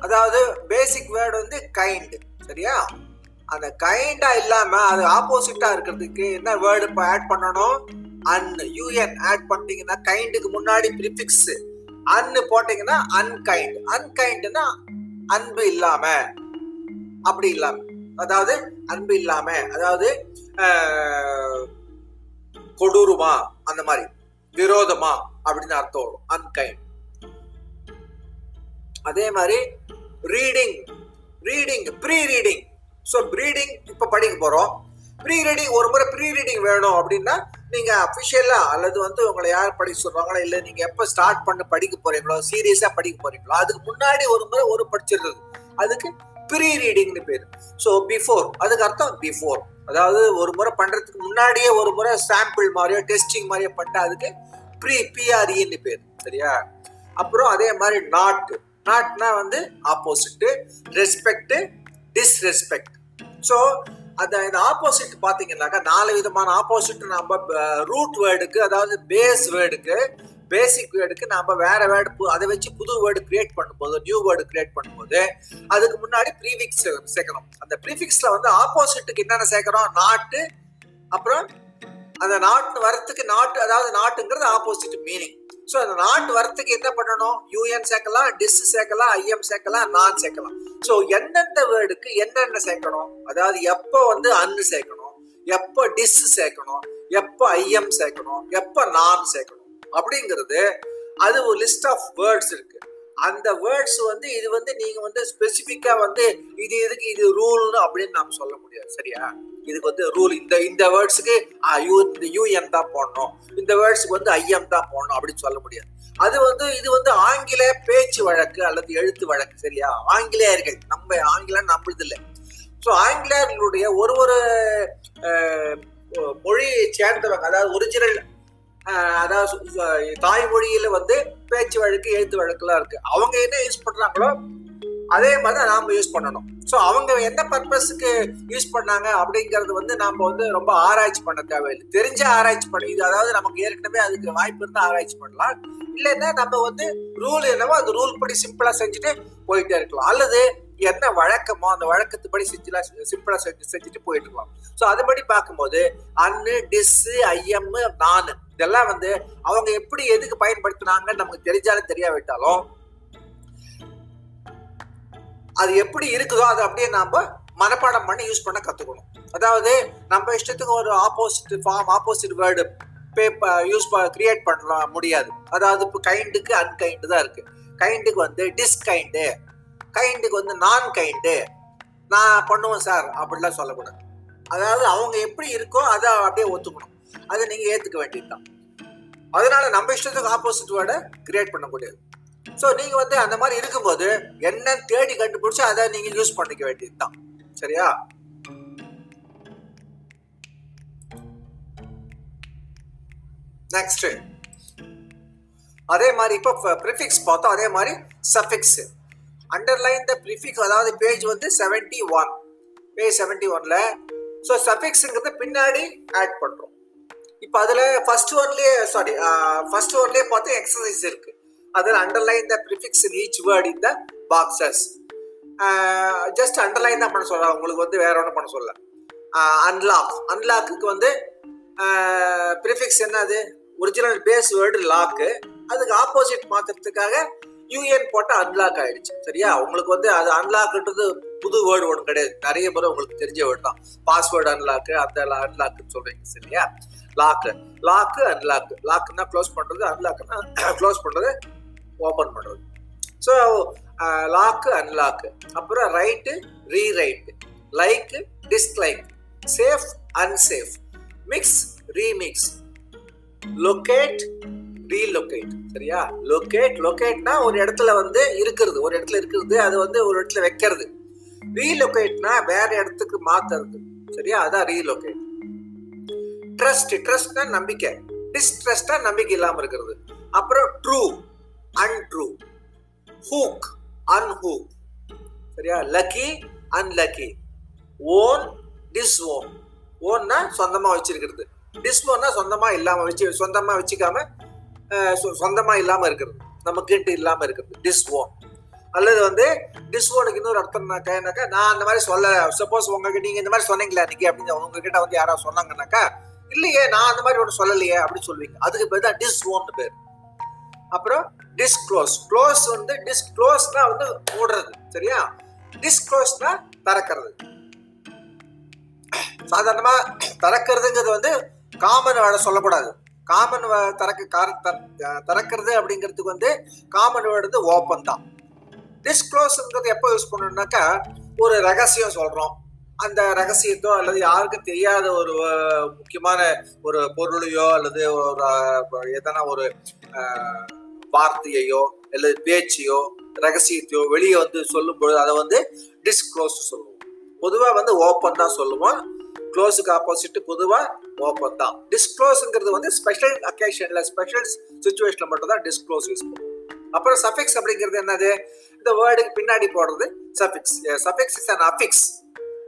அதாவது பேசிக் வேர்டு வந்து கைண்ட் சரியா? அந்த கைண்டா இல்லாம அது ஆப்போசிட்டா இருக்கிறதுக்கு என்ன வேர்டு இப்போ ஆட் பண்ணணும்? அன் யூஎன் ஆட் பண்ணிட்டீங்கன்னா கைண்டுக்கு முன்னாடி ப்ரிஃபிக்ஸ் அன்னு போட்டீங்கன்னா அன்கைண்ட் அன்கைண்ட்னா அன்பு இல்லாம. அப்படி இல்லாம. அதாவது அன்பு இல்லாம. அதாவது ஆஹ், கொடூரமா அந்த மாதிரி. விரோதமா அப்படின்னு அர்த்தம் வரும். அன்கைண்ட் அதே மாதிரி reading reading prereading so reading இப்போ படிக்க போகிறோம் ப்ரீ ரீடிங் ஒரு முறை ப்ரீ ரீடிங் வேணும் அப்படின்னா நீங்கள் அஃபிஷியலாக அல்லது வந்து உங்களை யார் படிக்க சொல்கிறாங்களோ இல்லை நீங்கள் எப்போ ஸ்டார்ட் பண்ண படிக்க போகிறீங்களோ சீரியஸாக படிக்க போகிறீங்களோ அதுக்கு முன்னாடி ஒரு முறை ஒரு படிச்சிடுறது. அதுக்கு ப்ரீ ரீடிங்னு பேர். ஸோ பிஃபோர் அதுக்கு அர்த்தம் பிஃபோர் அதாவது ஒரு முறை பண்ணுறதுக்கு முன்னாடியே ஒரு முறை சாம்பிள் மாதிரியோ டெஸ்டிங் மாதிரியோ பண்ணிட்டு அதுக்கு ப்ரீ பிஆர்இன்னு பேர் சரியா? அப்புறம் அதே மாதிரி நாட் நாட்னா வந்து ஆப்போசிட்டு ரெஸ்பெக்ட் டிஸ்ரெஸ்பெக்ட் ஸோ அந்த இந்த ஆப்போசிட் பார்த்தீங்கன்னாக்கா நாலு விதமான ஆப்போசிட் நம்ம ரூட் வேர்டுக்கு அதாவது பேஸ் வேர்டுக்கு பேசிக் வேர்டுக்கு நம்ம வேற வேர்டு அதை வச்சு புது வேர்டு கிரியேட் பண்ணும்போது நியூ வேர்டு கிரியேட் பண்ணும்போது அதுக்கு முன்னாடி ப்ரீஃபிக்ஸ் சேர்க்கணும். அந்த ப்ரீஃபிக்ஸ்ல வந்து ஆப்போசிட்டுக்கு என்னென்ன சேர்க்கறோம்? நாட்டு அப்புறம் அந்த நாட்டு வரத்துக்கு நாட்டு அதாவது நாட்டுங்கிறது ஆப்போசிட் மீனிங் ஸோ அந்த நாட்டு வரத்துக்கு என்ன பண்ணணும்? யூஎன் சேர்க்கலாம் டிஸ் சேர்க்கலாம் ஐஎம் சேர்க்கலாம் நான் சேர்க்கலாம். ஸோ எந்தெந்த வேர்டுக்கு என்னென்ன சேர்க்கணும்? அதாவது எப்போ வந்து அன்னு சேர்க்கணும்? எப்போ டிஸ் சேர்க்கணும்? எப்போ ஐஎம் சேர்க்கணும்? எப்போ நான் சேர்க்கணும்? அப்படிங்கிறது அது ஒரு லிஸ்ட் ஆஃப் வேர்ட்ஸ் இருக்கு. அந்த வேர்ட்ஸ் வந்து இது வந்து நீங்க வந்து ஸ்பெசிபிக்கா வந்து இது இதுக்கு இது ரூல்னு அப்படின்னு நாம சொல்ல முடியாது சரியா? இதுக்கு வந்து ரூல் இந்த இந்த வேர்ட்ஸுக்கு யூ இந்த யூஎம் தான் போடணும். இந்த வேர்ட்ஸுக்கு வந்து ஐஎம் தான் போடணும் அப்படின்னு சொல்ல முடியாது. அது வந்து இது வந்து ஆங்கில பேச்சு வழக்கு அல்லது எழுத்து வழக்கு சரியா? ஆங்கிலேயர்கள் நம்ம ஆங்கிலம் நம்மளது இல்லை. ஸோ ஆங்கிலேயர்களுடைய ஒரு ஒரு மொழியை சேர்ந்தவங்க அதாவது ஒரிஜினல் அதாவது தாய்மொழியில வந்து பேச்சு வழக்கு எழுத்து வழக்குலாம் இருக்கு. அவங்க என்ன யூஸ் பண்றாங்களோ அதே மாதிரி தான் நாம யூஸ் பண்ணணும். ஸோ அவங்க என்ன பர்பஸ்க்கு யூஸ் பண்ணாங்க அப்படிங்கிறது வந்து நாம வந்து ரொம்ப ஆராய்ச்சி பண்ண தேவையில்லை. தெரிஞ்ச ஆராய்ச்சி பண்ணி இது அதாவது நமக்கு ஏற்கனவே அதுக்கு வாய்ப்பு இருந்தால் ஆராய்ச்சி பண்ணலாம். இல்லைன்னா நம்ம வந்து ரூல் என்னவோ அந்த ரூல் படி சிம்பிளா செஞ்சுட்டு போயிட்டே இருக்கலாம். அல்லது என்ன வழக்கமோ அந்த வழக்கத்துப்படி செஞ்சுலாம் சிம்பிளா செஞ்சு செஞ்சுட்டு போயிட்டு இருக்கலாம். ஸோ அதுபடி பார்க்கும்போது அன்னு டிஸ்ஸு ஐஎம் நானு இதெல்லாம் வந்து அவங்க எப்படி எதுக்கு பயன்படுத்தினாங்கன்னு நமக்கு தெரிஞ்சாலும் தெரியாவிட்டாலும் அது எப்படி இருக்குதோ அதை அப்படியே நாம மனப்பாடம் பண்ணி யூஸ் பண்ண கத்துக்கணும். அதாவது நம்ம இஷ்டத்துக்கு ஒரு opposite form opposite word paper use create பண்ணலாம் முடியாது. அதாவது இப்போ கைண்டுக்கு அன்கைண்டு தான் இருக்கு. கைண்டுக்கு வந்து டிஸ்கைண்டு கைண்டுக்கு வந்து நான் கைண்டு நான் பண்ணுவேன் சார் அப்படிலாம் சொல்லக்கூடாது. அதாவது அவங்க எப்படி இருக்கோ அதை அப்படியே ஒத்துக்கணும். அதை நீங்க ஏத்துக்க வேண்டியதுதான். அதனால நம்ம இஷ்டத்துக்கு ஆப்போசிட் வேர்டை கிரியேட் பண்ண முடியாது ஸோ நீங்க வந்து அந்த மாதிரி இருக்கும்போது என்ன தேடி கண்டுபிடிச்சு அதை நீங்க யூஸ் பண்ணிக்க வேண்டியதுதான். சரியா? நெக்ஸ்ட் அதே மாதிரி இப்போ ப்ரிஃபிக்ஸ் பார்த்தோம் அதே மாதிரி சஃபிக்ஸ் அண்டர்லைன் த ப்ரிஃபிக்ஸ் அதாவது பேஜ் வந்து செவன்டி ஒன் பேஜ் செவன்டி ஒன்ல ஸோ சஃபிக்ஸுங்கிறது பின்னாடி ஆட் பண்ணுறோம் இப்போ அதில் ஃபர்ஸ்ட் ஒன்லேயே சாரி ஃபர்ஸ்ட் ஒன்லேயே பார்த்தா எக்ஸசைஸ் இருக்கு. அதில் underline the prefix in each word in the boxes just underline தான் பண்ண சொல்கிறேன் உங்களுக்கு வந்து வேற ஒன்றும் பண்ண சொல்ல அன்லாக் அன்லாக்குக்கு வந்து ப்ரிஃபிக்ஸ் என்னது? ஒரிஜினல் பேஸ் வேர்டு லாக்கு அதுக்கு ஆப்போசிட் மாற்றுறதுக்காக யூஎன் போட்டால் அன்லாக் ஆயிடுச்சு. சரியா? உங்களுக்கு வந்து அது அன்லாக்ன்றது புது வேர்டு ஒன்று கிடையாது. நிறைய பேர் உங்களுக்கு தெரிஞ்ச வேர்டு தான். பாஸ்வேர்டு அன்லாக்கு அந்த அன்லாக்குன்னு சொல்றீங்க. சரியா? லாக்கு லாக்கு அன்லாக்கு லாக்குன்னா க்ளோஸ் பண்ணுறது அன்லாக்னா க்ளோஸ் பண்ணுறது ஓப்பன் பண்ணுறது ஸோ லாக்கு அன்லாக்கு அப்புறம் write rewrite like dislike safe unsafe mix remix locate relocate சரியா? லொக்கேட் லொக்கேட்னா ஒரு இடத்துல வந்து இருக்கிறது. ஒரு இடத்துல இருக்கிறது அது வந்து ஒரு இடத்துல வைக்கிறது. ரீலொகேட்னா வேற இடத்துக்கு மாத்துறது. சரியா? அதான் ரீலொகேட் ட்ரஸ்ட் ட்ரஸ்ட்னா நம்பிக்கை. டிஸ்ட்ரஸ்டா நம்பிக்கை இல்லாம இருக்கிறது. அப்புறம் ட்ரூ அன்ட்ரூ ஹூக் அன்ஹூக் சரியா? Lucky unlucky own disown ஓன்னா சொந்தமா வச்சிருக்கிறது. டிஸ் ஓன்னா சொந்தமா இல்லாம வச்சு சொந்தமா வச்சுக்காம சொ- சொந்தமா இல்லாம இருக்கிறது. நமக்குன்ட்டு இல்லாம இருக்கிறது. டிஸ் ஓன் அல்லது வந்து டிஸ்வோனுக்கு இன்னொரு அர்த்தம்னாக்கா என்னக்கா? நான் அந்த மாதிரி சொல்ல சப்போஸ் உங்ககிட்ட நீங்க இந்த மாதிரி சொன்னீங்களா இன்னைக்கு அப்படின்னு உங்ககிட்ட வந்து யாராவது சொன்னாங்கன்னாக்கா இல்லையே நான் அந்த மாதிரி ஒன்று சொல்லலையே அப்படின்னு சொல்லுவீங்க. அதுக்கு பேர் தான் டிஸ் பேர். அப்புறம் டிஸ்க்ளோஸ் க்ளோஸ் வந்து டிஸ்க்ளோஸ்னா வந்து மூடுறது சரியா? டிஸ்க்ளோஸ்னா திறக்கிறது. சாதாரணமா திறக்கிறதுங்கிறது வந்து காமன் வேர்டை சொல்லக்கூடாது. காமன் திறக்க கார த- திறக்கிறது அப்படிங்கிறதுக்கு வந்து காமன் வேர்டு வந்து ஓப்பன் தான். டிஸ்க்ளோஸ்ங்கிறது எப்போ யூஸ் பண்ணணும்னாக்கா ஒரு ரகசியம் சொல்றோம். அந்த ரகசியத்தோ அல்லது யாருக்கும் தெரியாத ஒரு முக்கியமான ஒரு பொருளையோ அல்லது ஒரு எதனா ஒரு வார்த்தையையோ அல்லது பேச்சையோ ரகசியத்தையோ வெளியே வந்து சொல்லும்பொழுது அதை வந்து டிஸ்க்ளோஸ் சொல்லுவோம். பொதுவாக வந்து ஓப்பன் தான் சொல்லுவோம். க்ளோஸுக்கு ஆப்போசிட் பொதுவாக ஓப்பன் தான். டிஸ்க்ளோஸுங்கிறது வந்து ஸ்பெஷல் அக்கேஷனில் ஸ்பெஷல் சுச்சுவேஷனில் மட்டும் தான் டிஸ்க்ளோஸ் யூஸ் பண்ணுவோம். அப்புறம் சஃபிக்ஸ் அப்படிங்கிறது என்னது? இந்த வேர்டுக்கு பின்னாடி போடுறது suffix suffix is an affix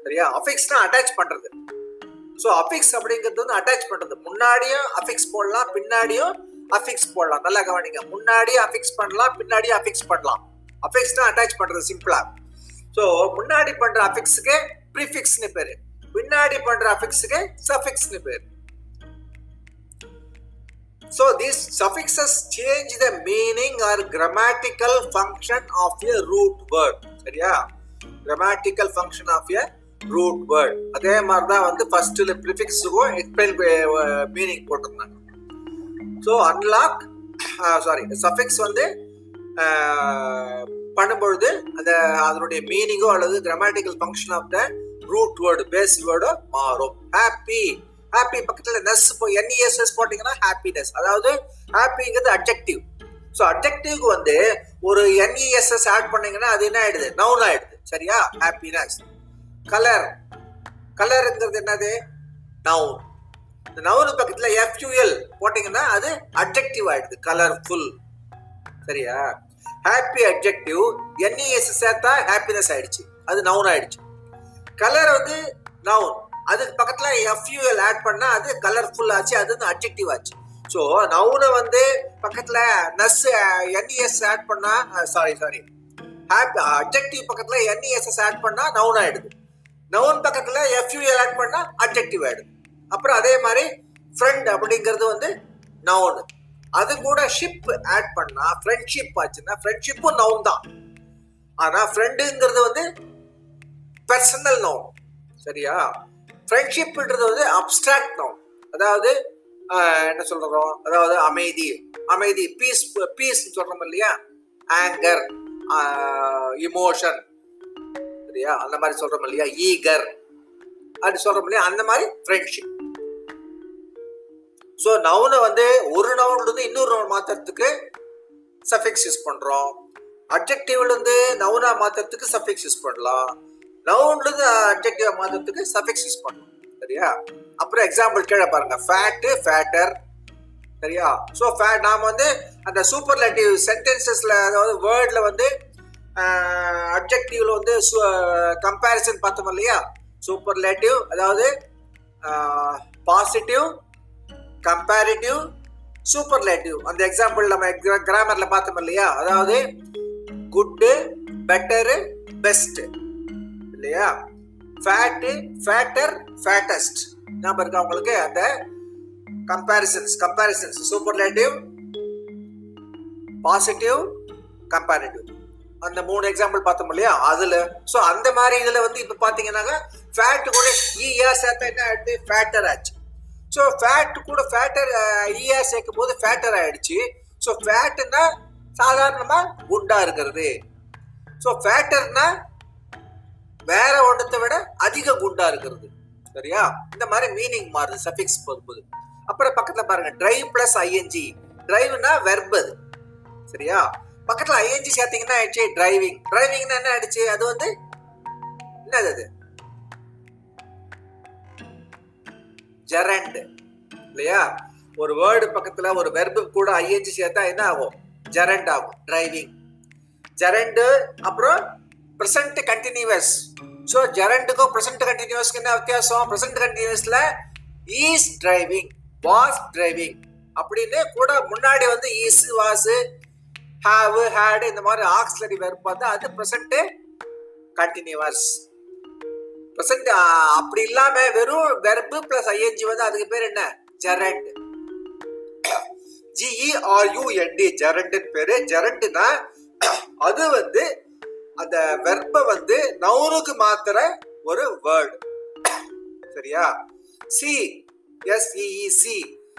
சரியா? அஃபிக்ஸ்னா அட்டாச் பண்றது. ஸோ அஃபிக்ஸ் அப்படிங்கிறது வந்து அட்டாச் பண்றது. முன்னாடியும் அஃபிக்ஸ் போடலாம் பின்னாடியும் அஃபிக்ஸ் போடலாம். நல்லா கவனிங்க. முன்னாடியும் அஃபிக்ஸ் பண்ணலாம் பின்னாடியும் அஃபிக்ஸ் பண்ணலாம். அஃபிக்ஸ்னா அட்டாச் பண்றது சிம்பிளா ஸோ முன்னாடி பண்ற அஃபிக்ஸுக்கு ப்ரிஃபிக்ஸ்னு பேரு. பின்னாடி பண்ற அஃபிக்ஸுக்கு சஃபிக்ஸ்னு பேரு. So these suffixes change the meaning or grammatical function of a root word. சரியா? Grammatical function of a root word அதே மாதிரி தான் வந்து ஃபர்ஸ்ட்டில் ப்ரிஃபிக்ஸுக்கும் எக்ஸ்பிளைன் மீனிங் போட்டிருந்தாங்க. ஸோ அன்லாக் சாரி சஃபிக்ஸ் வந்து பண்ணும்பொழுது அந்த அதனுடைய மீனிங்கோ அல்லது grammatical function of the root word base வேர்டோ மாறும். ஹாப்பி ஹாப்பி பக்கத்தில் நெஸ் இப்போ என்இஎஸ்எஸ் போட்டிங்கன்னா ஹாப்பினஸ் அதாவது ஹாப்பிங்கிறது அப்ஜெக்டிவ் ஸோ அப்ஜெக்டிவ்க்கு வந்து ஒரு என்இஎஸ்எஸ் ஆட் பண்ணீங்கன்னா அது என்ன ஆயிடுது? நவுன் ஆயிடுது. சரியா? Happiness colour. கலருங்கிறது என்னது? நவுன் இந்த நவுன் பக்கத்துல எஃப்யூஎல் போட்டீங்கன்னா அது அப்ஜெக்டிவ் ஆயிடுது கலர்ஃபுல் சரியா? Happy objective N E S சேர்த்தா ஹாப்பினஸ் ஆயிடுச்சு. அது நவுன் ஆயிடுச்சு. கலர் வந்து நவுன் அதுக்கு பக்கத்துல எஃப்யூஎல் ஆட் பண்ணா அது கலர்ஃபுல் ஆச்சு அது வந்து அப்ஜெக்டிவ் ஆச்சு. ஸோ நவுனை வந்து பக்கத்துல ness N E S add பண்ணா சாரி சாரி ஹாப்பி அப்ஜெக்டிவ் பக்கத்துல N E S S add பண்ணா நவுன் ஆயிடுது. நவுன் பக்கத்தில் எஃப்யூஏ ஆட் பண்ணால் அப்ஜெக்டிவ் ஆகிடும் அப்புறம் அதே மாதிரி ஃப்ரெண்ட் அப்படிங்கிறது வந்து நவுனு அது கூட ஷிப் ஆட் பண்ணால் ஃப்ரெண்ட்ஷிப் ஆச்சுன்னா ஃப்ரெண்ட்ஷிப்பும் நவுன் தான். ஆனால் ஃப்ரெண்டுங்கிறது வந்து பர்சனல் நவுன் சரியா? ஃப்ரெண்ட்ஷிப்ன்றது வந்து அப்டிராக்ட் நவுன் அதாவது என்ன சொல்கிறோம் அதாவது அமைதி. அமைதி பீஸ் பீஸ் சொல்கிறோம் இல்லையா? ஆங்கர் இமோஷன் சரியா அந்த மாதிரி சொல்றோம் இல்லையா ஈகர். அப்படி சொல்றோம் இல்லையா அந்த மாதிரி ஃப்ரெண்ட்ஷிப் ஸோ நவுனை வந்து ஒரு நவுன்லேருந்து இன்னொரு நவுன் மாற்றுறதுக்கு சஃபிக்ஸ் யூஸ் பண்ணுறோம் அப்ஜெக்டிவ்லேருந்து நவுனாக நவுனா சஃபிக்ஸ் யூஸ் பண்ணலாம். நவுன்லேருந்து அப்ஜெக்டிவாக மாற்றுறதுக்கு சஃபிக்ஸ் யூஸ் பண்ணலாம். சரியா? அப்புறம் எக்ஸாம்பிள் கீழே பாருங்க. ஃபேட்டு ஃபேட்டர் சரியா? ஸோ ஃபேட் நாம் வந்து அந்த சூப்பர்லேட்டிவ் சென்டென்சஸில் அதாவது வேர்டில் வந்து அப்ஜெக்டிவ்ல வந்து கம்பேரிசன் பார்த்தோம் இல்லையா? சூப்பர்லேட்டிவ் அதாவது பாசிட்டிவ் கம்பேரிட்டிவ் சூப்பர்லேட்டிவ் அந்த எக்ஸாம்பிள் நம்ம கிராமர்ல பார்த்தோம் இல்லையா? அதாவது குட்டு பெட்டரு பெஸ்ட் இல்லையா? ஃபேட்டு ஃபேட்டர் ஃபேட்டஸ்ட் ஞாபகம் இருக்கா உங்களுக்கு? அந்த comparisons comparisons superlative positive comparative அந்த மூணு எக்ஸாம்பிள் பார்த்தோம் இல்லையா? அதுல. ஸோ அந்த மாதிரி இதுல வந்து இப்போ பார்த்தீங்கன்னாக்க ஃபேட் கூட ஈயா சேர்த்தா என்ன ஆயிடுது? ஃபேட்டர் ஆச்சு. ஸோ ஃபேட் கூட ஃபேட்டர் ஈஆர் சேர்க்கும் போது ஃபேட்டர் ஆயிடுச்சு. ஸோ ஃபேட்டுன்னா சாதாரணமாக குண்டா இருக்கிறது. ஸோ ஃபேட்டர்னா வேற ஒன்றத்தை விட அதிக குண்டா இருக்கிறது. சரியா? இந்த மாதிரி மீனிங் மாறுது சஃபிக்ஸ் போகும்போது. அப்புறம் பக்கத்துல பாருங்க drive plus I N G டிரைவ்னா வெர்பது சரியா? பக்கத்தில் ஐஎன்ஜி சேர்த்தீங்கன்னா ஆயிடுச்சு டிரைவிங் டிரைவிங்னா என்ன ஆயிடுச்சு? அது வந்து என்னது அது? ஜெரண்ட் இல்லையா? ஒரு வேர்டு பக்கத்தில் ஒரு வெர்பு கூட ஐஎன்ஜி சேர்த்தா என்ன ஆகும்? ஜெரண்ட் ஆகும் டிரைவிங் ஜரண்டு அப்புறம் ப்ரெசன்ட் கண்டினியூவஸ் ஸோ ஜெரண்டுக்கும் ப்ரெசன்ட் கண்டினியூஸ்க்கு என்ன வித்தியாசம்? ப்ரெசன்ட் கண்டினியூவஸில் ஈஸ் டிரைவிங் வாஸ் டிரைவிங் அப்படின்னு கூட முன்னாடி வந்து ஈஸ் வாஸ் ஹாவ் ஹேடு இந்த மாதிரி ஆக்ஸ்லரி வெர்ப் வந்து அது ப்ரெசன்ட் கண்டினியூவஸ் ப்ரெசன்ட் அப்படி இல்லாம வெறும் வெர்பு பிளஸ் ஐஎன்ஜி வந்து அதுக்கு பேர் என்ன? ஜெரண்ட் ஜிஇஆர்யூஎன்டி ஜெரண்ட்னு பேரு. ஜெரண்ட்னா அது வந்து அந்த வெர்ப வந்து நவுனுக்கு மாத்திர ஒரு வேர்டு சரியா? சி எஸ்இஇசி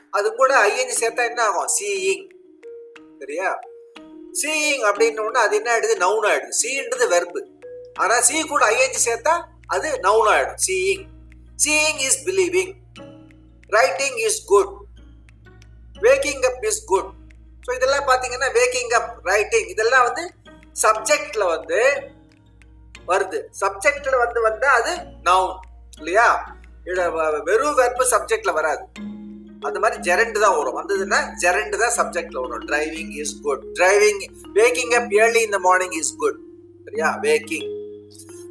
அது கூட ஐஎன்ஜி சேர்த்தா என்ன ஆகும்? சிஇங் சரியா? சீயிங் அப்படின்னு அது என்ன ஆயிடுது? நவுன் ஆயிடுது. சீன்றது வெர்பு ஆனா சி கூட ஐஎன்ஜி சேர்த்தா அது நவுன் ஆயிடும். Seeing seeing is believing writing is good waking up is good so இதெல்லாம் பார்த்தீங்கன்னா வேக்கிங் அப் ரைட்டிங் இதெல்லாம் வந்து சப்ஜெக்ட்ல வந்து வருது. சப்ஜெக்ட்ல வந்து வந்தா அது நவுன் இல்லையா? வெறும் வெர்பு சப்ஜெக்ட்ல வராது. அந்த மாதிரி ஜெரண்ட் தான் வரும். வந்ததுன்னா ஜெரண்ட் தான் சப்ஜெக்ட்ல வரும். Driving is good driving waking up early இந்த மார்னிங் இஸ் குட் சரியா? வேக்கிங்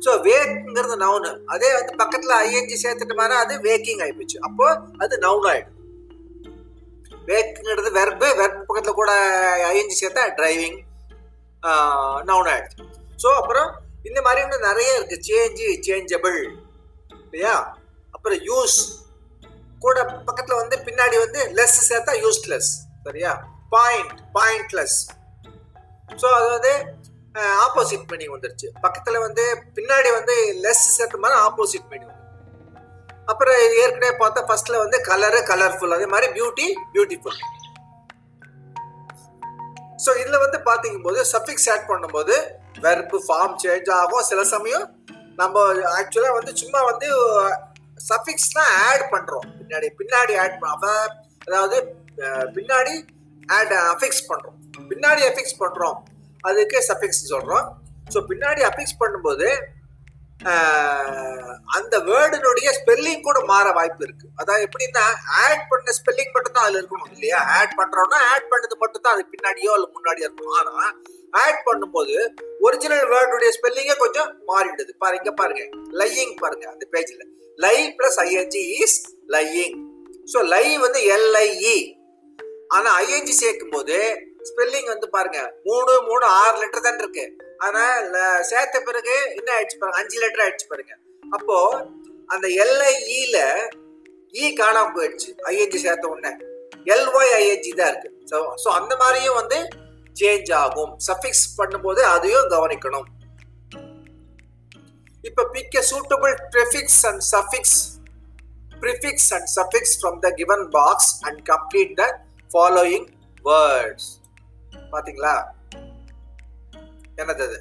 ஸோ வேக்ங்கிறது நவுனு அதே வந்து பக்கத்தில் ஐஎன்ஜி சேர்த்துட்டு மாதிரி அது வேக்கிங் ஆயிப்போச்சு அப்போ அது நவுன் ஆயிடும். வேக்குங்கிறது வெர்பு வெர்ப் பக்கத்தில் கூட ஐஎன்ஜி சேர்த்தா டிரைவிங் நவுன் ஆயிடுச்சு. ஸோ அப்புறம் இந்த மாதிரி இன்னும் நிறைய இருக்கு. சேஞ்சு சேஞ்சபிள் இல்லையா அப்புறம் யூஸ் கூட பக்கத்துல வந்து பின்னாடி வந்து லெஸ் சேர்த்தா யூஸ்லெஸ் சரியா? பாயிண்ட் பாயிண்ட்லெஸ் ஸோ அது வந்து ஆப்போசிட் மீனிங் வந்துருச்சு. பக்கத்துல வந்து பின்னாடி வந்து லெஸ் சேர்த்த மாதிரி ஆப்போசிட் மீனிங் அப்புறம் இது ஏற்கனவே பார்த்தா ஃபர்ஸ்ட்ல வந்து கலரு கலர்ஃபுல் அதே மாதிரி பியூட்டி பியூட்டிஃபுல் ஸோ இதில் வந்து பாத்தீங்க போது சஃபிக்ஸ் ஆட் பண்ணும்போது வெர்பு ஃபார்ம் சேஞ்ச் ஆகும். சில சமயம் நம்ம ஆக்சுவலாக வந்து சும்மா வந்து சஃபிக்ஸ் தான் ஆட் பண்றோம். பின்னாடி பின்னாடி ஆட் அதாவது பின்னாடி ஆட் அஃபிக்ஸ் பண்றோம். பின்னாடி அஃபிக்ஸ் பண்றோம். அதுக்கு சஃபிக்ஸ் சொல்றோம். ஸோ பின்னாடி அஃபிக்ஸ் பண்ணும்போது அந்த வேர்டினுடைய ஸ்பெல்லிங் கூட மாற வாய்ப்பு இருக்கு. அதாவது எப்படின்னா ஆட் பண்ண ஸ்பெல்லிங் மட்டும் தான் அதுல இருக்கணும் இல்லையா? ஆட் பண்றோம்னா ஆட் பண்ணது மட்டும் தான் அது பின்னாடியோ அல்ல முன்னாடியோ இருக்கும் ஆனா ஆட் பண்ணும்போது ஒரிஜினல் வேர்டுடைய ஸ்பெல்லிங்கே கொஞ்சம் மாறிடுது பாருங்க இங்க பாருங்க. லையிங் பாருங்க அந்த பேஜ்ல lie. Plus I N G is lying so lie வந்து எல்ஐஇ ஆனா ஐஎன்ஜி சேர்க்கும் போது ஸ்பெல்லிங் வந்து பாருங்க மூணு மூணு ஆறு லெட்டர் தான் இருக்கு. ஆனா சேர்த்த பிறகு என்ன ஆயிடுச்சு பாருங்க அஞ்சு லெட்டர் ஆயிடுச்சு பாருங்க. அப்போ அந்த எல்ஐஇல இ e காணாம போயிடுச்சு ஐஎன்ஜி சேர்த்த உடனே. எல்ஒய் ஐஎன்ஜி தான் இருக்கு. ஸோ அந்த மாதிரியும் வந்து சேஞ்ச் ஆகும் சஃபிக்ஸ் பண்ணும்போது அதையும் கவனிக்கணும் இப்ப pick suitable prefix and suffix prefix and suffix from the given box and complete the following words பாத்தீங்களா என்னது அது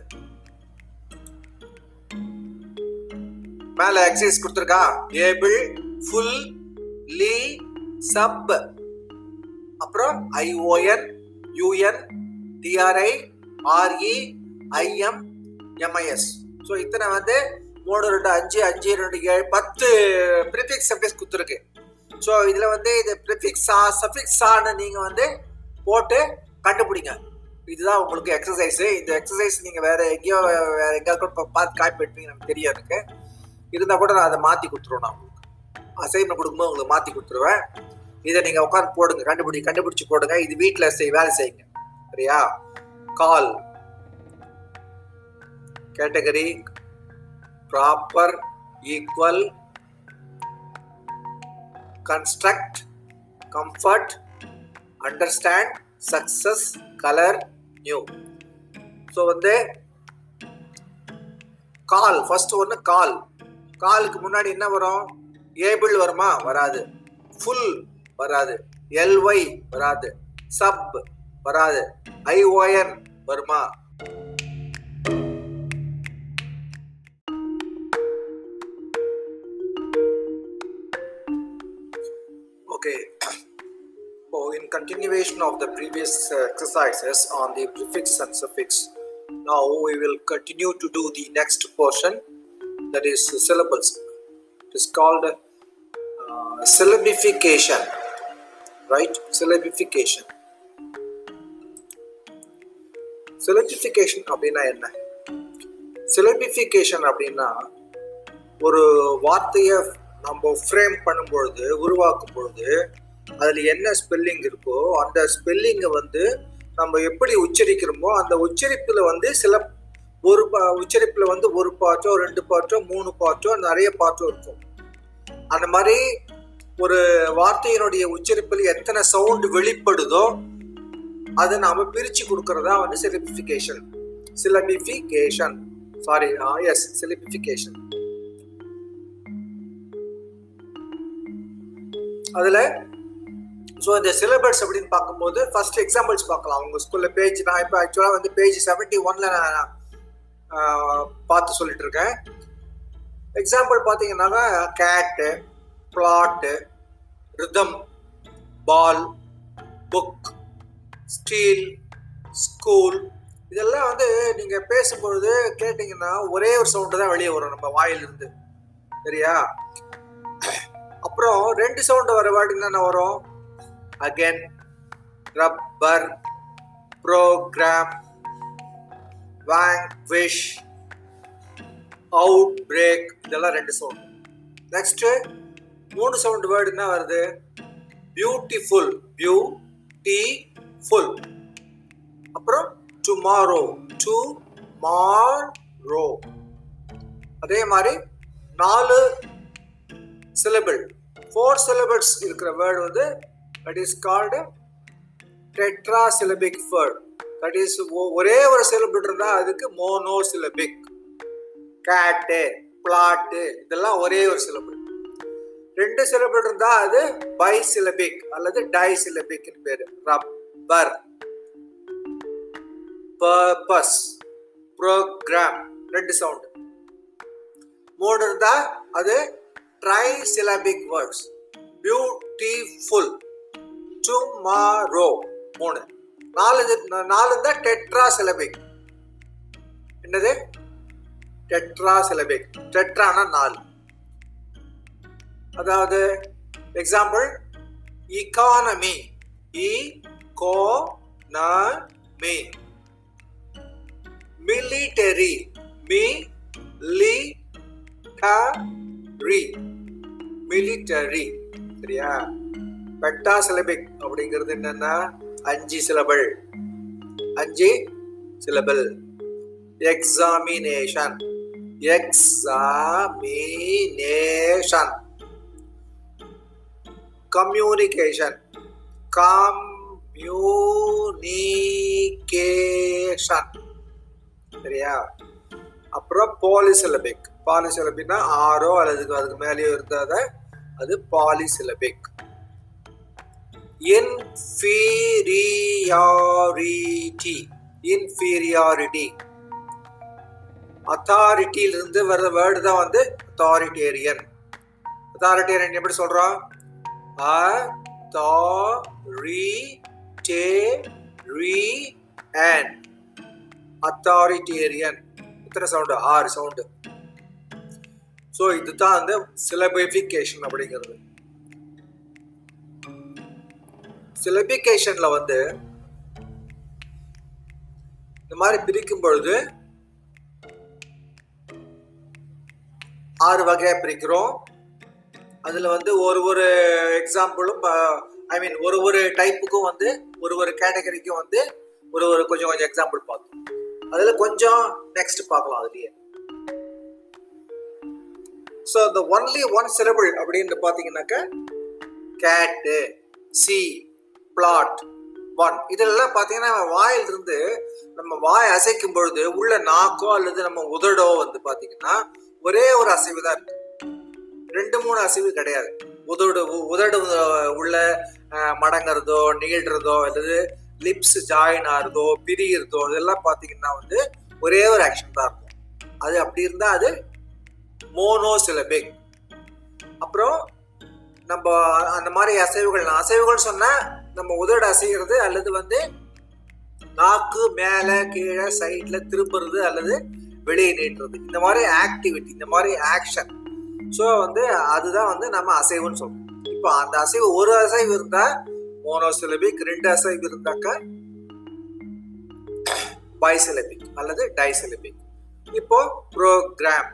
மேல எக்ஸைஸ் கொடுத்துருக்கா ஏபிள் ஃபுல் லீ சப் அப்புறம் I O N U N T R I R E I M M I S so இத்தனை வந்து மூணு ரெண்டு அஞ்சு அஞ்சு ரெண்டு ஏழு பத்து ப்ரிஃபிக்ஸ் சப்ஜெக்ட் கொடுத்துருக்கு. ஸோ இதில் வந்து இது ப்ரிஃபிக்ஸா சஃபிக்ஸான்னு நீங்கள் வந்து போட்டு கண்டுபிடிங்க. இதுதான் உங்களுக்கு எக்ஸசைஸ் இந்த எக்ஸசைஸ் நீங்கள் வேற எங்கேயோ வேற எங்கேயாவது கூட பார்த்து காப்பி எடுப்பீங்க எனக்கு தெரியும் எனக்கு. இருந்தால் கூட நான் அதை மாற்றி கொடுத்துருவேன் நான் உங்களுக்கு. அசைன்மெண்ட் கொடுக்கும்போது உங்களுக்கு மாற்றி கொடுத்துருவேன். இதை நீங்கள் உட்காந்து போடுங்க கண்டுபிடி கண்டுபிடிச்சி போடுங்க. இது வீட்டில் செய் வேலை செய்யுங்க. சரியா call category proper equal construct comfort understand success colour new so வந்து கால் ஃபர்ஸ்ட் ஒன்று கால் காலுக்கு முன்னாடி என்ன வரும்? ஏபிள் வருமா? வராது. ஃபுல் வராது. எல்ஒய் வராது. சப் வராது ஐஓஎன் வருமா Okay. So, in continuation of the previous uh, exercises on the prefix and suffix, now we will continue to do the next portion that is syllables. It is called uh, syllabification, right? Syllabification. Syllabification அப்படின்னா என்ன? Syllabification அப்படின்னா ஒரு வார்த்தையை நம்ம frame பண்ணும்பொழுது உருவாக்கும் பொழுது அதில் என்ன ஸ்பெல்லிங் இருக்கோ அந்த ஸ்பெல்லிங்கை வந்து நம்ம எப்படி உச்சரிக்கிறோமோ அந்த உச்சரிப்பில் வந்து சில ஒரு பா- உச்சரிப்பில் வந்து ஒரு பாட்டோ ரெண்டு பாட்டோ மூணு பாட்டோ நிறைய பாட்டோ இருக்கும். அந்த மாதிரி ஒரு வார்த்தையினுடைய உச்சரிப்பில் எத்தனை சவுண்டு வெளிப்படுதோ அதை நாம பிரிச்சு கொடுக்கறதா வந்து syllabification syllabification sorry yes syllabification அதுல ஸோ இந்த சிலபஸ் அப்படின்னு பார்க்கும்போது ஃபர்ஸ்ட் எக்ஸாம்பிள்ஸ் பார்க்கலாம். உங்க ஸ்கூல்ல பேஜ் நான் இப்போ ஆக்சுவலாக வந்து பேஜ் செவன்டி ஒன்ல நான் பார்த்து சொல்லிட்டு இருக்கேன். எக்ஸாம்பிள் பார்த்தீங்கன்னாக்கா cat flat rhythm ball book steel school இதெல்லாம் வந்து நீங்கள் பேசும்பொழுது கேட்டிங்கன்னா ஒரே ஒரு சவுண்டு தான் வெளியே வரும் நம்ம வாயிலிருந்து. சரியா? அப்புறம் ரெண்டு சவுண்டு வர வேர்டு என்னென்ன வரும்? Again rubber programme vanquish outbreak இதெல்லாம் ரெண்டு சவுண்ட் நெக்ஸ்ட்டு மூணு சவுண்டு வேர்டு என்ன வருது? பியூட்டிஃபுல் பியூ டி ஃபுல் அப்புறம் டுமாரோ டு மாரோ அதே மாதிரி நாலு சிலபிள் ஃபோர் சிலபிள்ஸ் இருக்கிற வேர்டு வந்து that is called tetrasyllabic word that is ஒரே ஒரு சிலபிள் இருந்தால் அதுக்கு மோனோ சிலபிக் கேட்டு பிளாட்டு இதெல்லாம் ஒரே ஒரு சிலபிள் ரெண்டு சிலபிள் இருந்தால் அது பை சிலபிக் அல்லது disyllabic rub rubber purpose programme ரெண்டு சவுண்ட் மூணு இருந்தா அது try syllabic words beautiful tomorrow மூணு. நாலு நாலு இருந்தா டெட்ரா சிலபிக் என்னது? டெட்ரா சிலபிக் டெட்ரானா நாலு. அதாவது எக்ஸாம்பிள் இகானமி இ கோ ந மீ மிலிட்டரி மி லி மிலிட்டரி சரியா? பெட்டா சிலபிக் அப்படிங்கிறது என்னன்னா அஞ்சு சிலபிள் அஞ்சு syllable examination examination communication com communication சரியா? அப்புறம் பாலிசிலபிக் பாலிசிலபிக்னா ஆறோ அல்லது அதுக்கு மேலேயோ இருந்தாத அது பாலிசிலபிக் இன்ஃபீரியாரிட்டி இன்ஃபீரியாரிட்டி அத்தாரிட்டியிலிருந்து வர்ற வேர்டு தான் வந்து அத்தாரிட்டேரியன் அத்தாரிட்டேரியன் எப்படி சொல்றோம்? அ தா அண்ட் அத்தாரிட்டேரியன் இத்தனை சவுண்டு ஆறு சவுண்டு ஸோ இதுதான் அந்த சிலபிஃபிகேஷன் அப்படிங்கிறது. சிலபிகேஷன்ல வந்து இந்த மாதிரி பிரிக்கும் பொழுது ஆறு வகையாக பிரிக்கிறோம். அதில் வந்து ஒரு ஒரு எக்ஸாம்பிளும் ஐ மீன் ஒரு ஒரு டைப்புக்கும் வந்து ஒரு ஒரு கேட்டகரிக்கும் வந்து ஒரு ஒரு கொஞ்சம் கொஞ்சம் எக்ஸாம்பிள் பார்த்தோம் அதில் கொஞ்சம் நெக்ஸ்ட் பார்க்கலாம் அதுலேயே. So the only one syllable அப்படின்னு பார்த்தீங்கன்னாக்க கேட்டு சி பிளாட் ஒன் இதெல்லாம் பார்த்தீங்கன்னா வாயிலிருந்து நம்ம வாய் அசைக்கும் பொழுது உள்ள நாக்கோ அல்லது நம்ம உதடோ வந்து பார்த்தீங்கன்னா ஒரே ஒரு அசைவு தான் இருக்கு. ரெண்டு மூணு அசைவு கிடையாது. உதடு உ- உதடு உள்ள மடங்குறதோ நீள்றதோ அல்லது லிப்ஸ் ஜாயின் ஆகிறதோ பிரிகிறதோ இதெல்லாம் பார்த்தீங்கன்னா வந்து ஒரே ஒரு ஆக்ஷன் தான் இருக்கும். அது அப்படி இருந்தால் அது மோனோசிலபிக் அப்புறம் நம்ம அந்த மாதிரி அசைவுகள் அசைவுகள் சொன்னால் நம்ம உதடு அசைகிறது அல்லது வந்து நாக்கு மேலே கீழே சைடில் திரும்புறது அல்லது வெளியே நீட்டுறது. இந்த மாதிரி ஆக்டிவிட்டி இந்த மாதிரி ஆக்ஷன் ஸோ வந்து அதுதான் வந்து நம்ம அசைவுன்னு சொல்றோம். இப்போ அந்த அசைவு ஒரு அசைவு இருந்தா மோனோசிலபிக் ரெண்டு அசைவு இருந்தாக்கா பைசிலபிக் அல்லது டைசிலபிக் இப்போ ப்ரோக்ராம்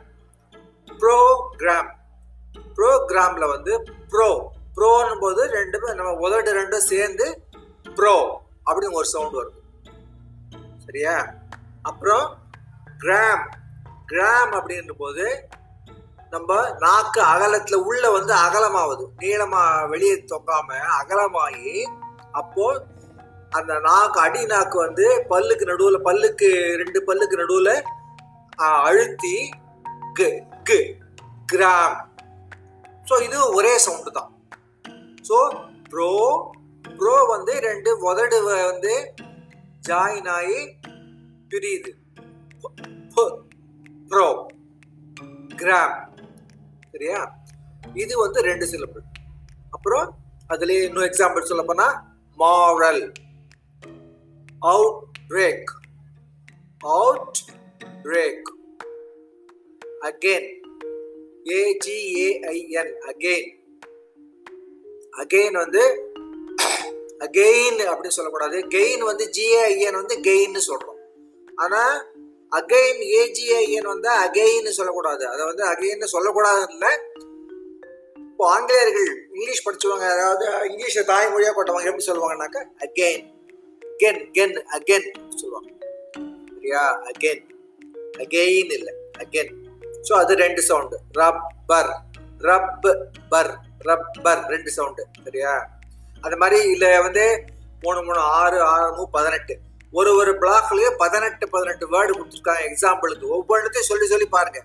ப்ரோக்ராம் ப்ரோக்ராம்ல வந்து ப்ரோ ப்ரோன்னும் போது ரெண்டுமே நம்ம உதடு ரெண்டும் சேர்ந்து ப்ரோ அப்படின்னு ஒரு சவுண்ட் வருது சரியா? அப்புறம் கிராம் கிராம் அப்படின்ற போது நம்ம நாக்கு அகலத்துல உள்ள வந்து அகலமாகுது நீளமா வெளியே தொங்காம அகலமாகி அப்போ அந்த நாக்கு அடி நாக்கு வந்து பல்லுக்கு நடுவுல பல்லுக்கு ரெண்டு பல்லுக்கு நடுவுல அழுத்தி கிராம். ஸோ இது ஒரே சவுண்டு தான். ஸோ ப்ரோ ப்ரோ வந்து ரெண்டு உதடு வந்து ஜாயின் ஆகி பிரியுது. ப்ரோ கிராம் சரியா? இது வந்து ரெண்டு சிலபிள் அப்புறம் அதுலயே இன்னும் எக்ஸாம்பிள் சொல்ல போனா moral outbreak outbreak again A G A I N again again வந்து அகெயின் அப்படின்னு சொல்லக்கூடாது. கெயின் வந்து ஜிஏஐஎன் வந்து கெயின்னு சொல்றோம். ஆனா அகைன் ஏஜிஐஎன் வந்து அகைன்னு சொல்லக்கூடாது. அதை வந்து அகைன்னு சொல்லக்கூடாது இல்லை. இப்போ ஆங்கிலேயர்கள் இங்கிலீஷ் படிச்சவங்க அதாவது இங்கிலீஷை தாய்மொழியா கொண்டவங்க எப்படி சொல்லுவாங்கன்னாக்கா அகெயின் கென் கென் அகென் சொல்லுவாங்க. சரியா? அகெயின் அகெயின் இல்லை. அகெயின் ஸோ அது ரெண்டு sound rubber rub ber rubber ரெண்டு சவுண்டு சரியா? அந்த மாதிரி இல்லை வந்து மூணு மூணு ஆறு ஆறு மூணு பதினெட்டு. ஒரு ஒரு பிளாக்லயே பதினெட்டு பதினெட்டு வேர்டு கொடுத்துருக்காங்க எக்ஸாம்பிளுக்கு ஒவ்வொன்றத்தையும் சொல்லி சொல்லி பாருங்க.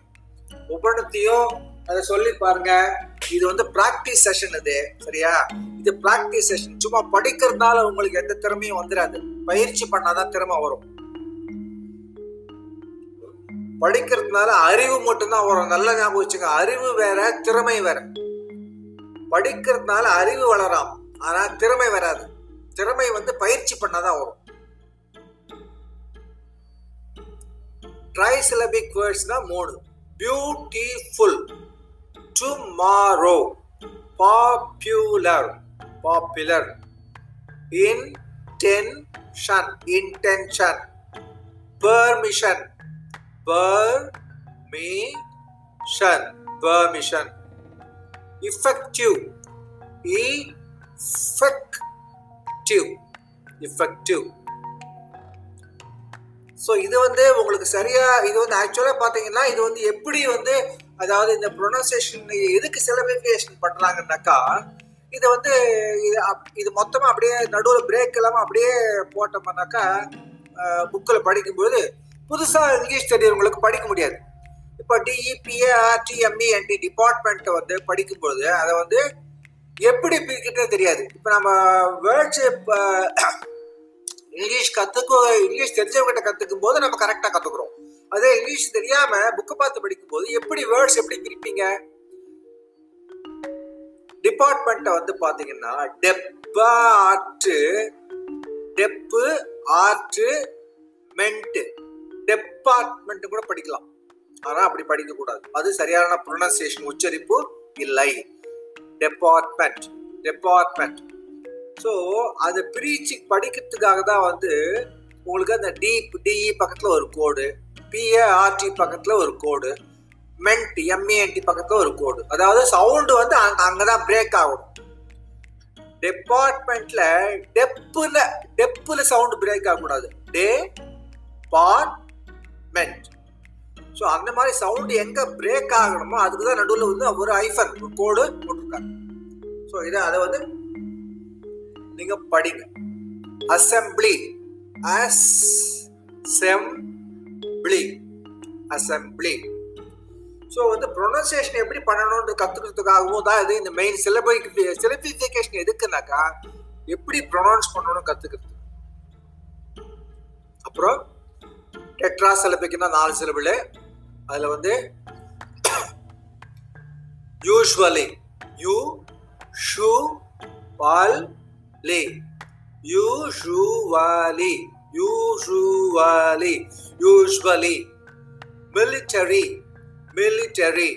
ஒவ்வொன்றத்தையும் அதை சொல்லி பாருங்க. இது வந்து பிராக்டிஸ் செஷன் இது. சரியா? இது பிராக்டிஸ் செஷன் சும்மா படிக்கிறதுனால உங்களுக்கு எந்த திறமையும் வந்துடாது பயிற்சி பண்ணாதான் திறமை வரும். படிக்கிறதுனால அறிவு மட்டும்தான் வரும். நல்ல ஞாபகம் வச்சுங்க. அறிவு வேற திறமை வேற. படிக்கிறதுனால அறிவு வளராம். ஆனா திறமை வராது. திறமை வந்து பயிற்சி பண்ணாதான் வரும். ಟ್ರೈಸಿಲಬಿಕ್ ವರ್ಡ್ಸ್ನ ಮೂಡು beautiful tomorrow popular popular intention intention permission permission permission effective effective effective so இது வந்து உங்களுக்கு சரியாக இது வந்து ஆக்சுவலாக பார்த்தீங்கன்னா இது வந்து எப்படி வந்து அதாவது இந்த ப்ரொனன்சியேஷன் எதுக்கு செலிபிரிஃபிகேஷன் பண்ணுறாங்கன்னாக்கா இதை வந்து இது அப்- இது மொத்தமாக அப்படியே நடுவில் பிரேக் இல்லாமல் அப்படியே போட்டோம்னாக்கா புக்கில் படிக்கும்போது புதுசாக இங்கிலீஷ் தெரியறவங்களுக்கு படிக்க முடியாது. இப்போ டிஇபிஏ ஆர்டிஎம்இஎன்டி டிபார்ட்மெண்ட்டை வந்து படிக்கும்போது அதை வந்து எப்படி பிரிக்கிட்டே தெரியாது. இப்போ நம்ம வேர்ட்ஸ் இப்போ இங்கிலீஷ் கற்றுக்கோ இங்கிலீஷ் தெரிஞ்சவங்ககிட்ட கத்துக்கும் போது நம்ம கரெக்டாக கற்றுக்குறோம் அதே இங்கிலீஷ் தெரியாமல் புக்கை பார்த்து படிக்கும் போது எப்படி வேர்ட்ஸ் எப்படி பிரிப்பீங்க? டிபார்ட்மெண்ட்டை வந்து பாத்தீங்கன்னா டெப்பா art dep art ment department கூட படிக்கலாம். ஆனால் அப்படி படிக்கக்கூடாது அது சரியான ப்ரொனன்சியேஷன் உச்சரிப்பு இல்லை. டெபார்ட்மெண்ட் டெபார்ட்மெண்ட் ஸோ அதை பிரிச்சு படிக்கிறதுக்காக தான் வந்து உங்களுக்கு அந்த டி டிஇ பக்கத்தில் ஒரு கோடு பிஏஆர்டி பக்கத்தில் ஒரு கோடு மென்ட் எம்ஏஎன்டி பக்கத்தில் ஒரு கோடு அதாவது சவுண்டு வந்து அங்கே அங்கே தான் பிரேக் ஆகணும் டெபார்ட்மெண்ட்ல டெப்புல டெப்புல சவுண்ட் பிரேக் ஆகக்கூடாது. டே பார்ட்மெண்ட் ஸோ அந்த மாதிரி சவுண்டு எங்கே பிரேக் ஆகணுமோ அதுக்கு தான் நடுவில் வந்து ஒரு ஐஃபன் ஒரு கோடு போட்டிருக்காங்க. ஸோ இதை அதை வந்து நீங்க படிங்க. அசம்பிளி அசெம்பிளி அசெம்பிளி ஸோ வந்து ப்ரொனன்சியேஷன் எப்படி பண்ணணும்னு கற்றுக்கிறதுக்காகவும் தான் இது இந்த மெயின் சிலபை சிலபிஃபிகேஷன் எதுக்குனாக்கா எப்படி ப்ரொனவுன்ஸ் பண்ணணும் கற்றுக்கிறது அப்புறம் டெட்ரா சிலபிக்குன்னா நாலு சிலபிள் அதில் வந்து usually usually லே usually usually usually military military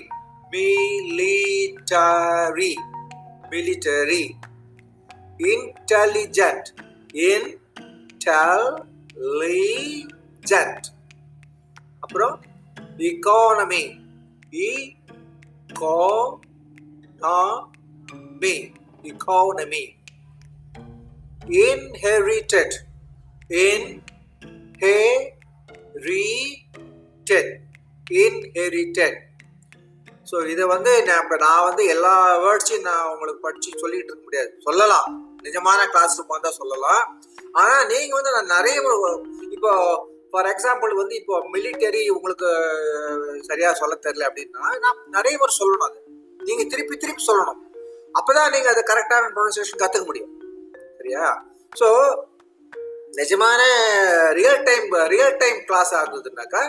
military military intelligent intelligent அப்புறம் economy economy economy inherited. Inherited. Inherited. So இதை வந்து நான் இப்போ நான் வந்து எல்லா வேர்ட்ஸையும் நான் உங்களுக்கு படித்து சொல்லிட்டு இருக்க முடியாது. சொல்லலாம். நிஜமான கிளாஸ் ரூம் வந்தால் சொல்லலாம். ஆனால் நீங்கள் வந்து நான் நிறைய இப்போ ஃபார் எக்ஸாம்பிள் வந்து இப்போ மிலிட்டரி உங்களுக்கு சரியாக சொல்ல தெரியல அப்படின்னா நான் நிறைய பேர் சொல்லணும் அது. நீங்கள் திருப்பி திருப்பி சொல்லணும். அப்போ தான் நீங்கள் அதை கரெக்டான ப்ரொனன்சியேஷன் கற்றுக்க முடியும். சரியா? ஸோ நிஜமான real time real time class ஆகுதுனாக்கா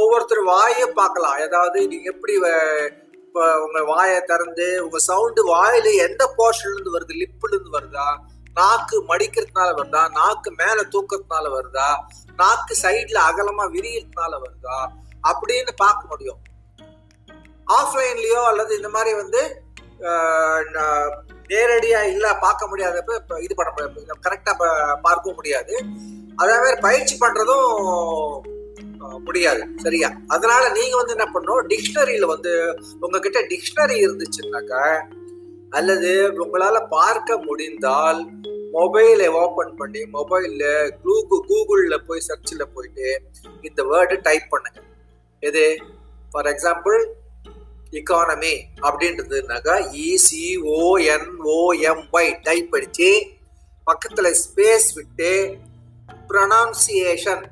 ஒவ்வொருத்தர் வாயை பார்க்கலாம். ஏதாவது நீங்கள் எப்படி இப்போ உங்கள் வாயை திறந்து உங்கள் சவுண்டு வாயில் எந்த போர்ஷன்லேருந்து வருது? லிப்புலேருந்து இருந்து வருதா? நாக்கு மடிக்கிறதுனால வருதா? நாக்கு மேலே தூக்கிறதுனால வருதா? நாக்கு சைடில் அகலமாக விரியறதுனால வருதா? அப்படின்னு பார்க்க முடியும். ஆஃப்லைன்லேயோ அல்லது இந்த மாதிரி வந்து நேரடியா இல்ல பார்க்க முடியாதப்ப இது பண்ண முடியாது. கரெக்டா பார்க்கவும் முடியாது. அதே மாதிரி பயிற்சி பண்றதும் முடியாது. சரியா? அதனால நீங்க வந்து என்ன பண்ணணும்? டிக்ஷனரியில வந்து உங்ககிட்ட டிக்ஷனரி இருந்துச்சுன்னாக்கா அல்லது உங்களால பார்க்க முடிந்தால் மொபைலை ஓபன் பண்ணி மொபைல்ல கூகு கூகுள்ல போய் சர்ச்சில் போயிட்டு இந்த வேர்டு டைப் பண்ணுங்க. எது? ஃபார் எக்ஸாம்பிள் இக்கானமி அப்படின்றதுனாக்கா இசிஓஎன்ஓஎம்ஒய் டைப் அடிச்சு பக்கத்தில் ஸ்பேஸ் விட்டு pronunciation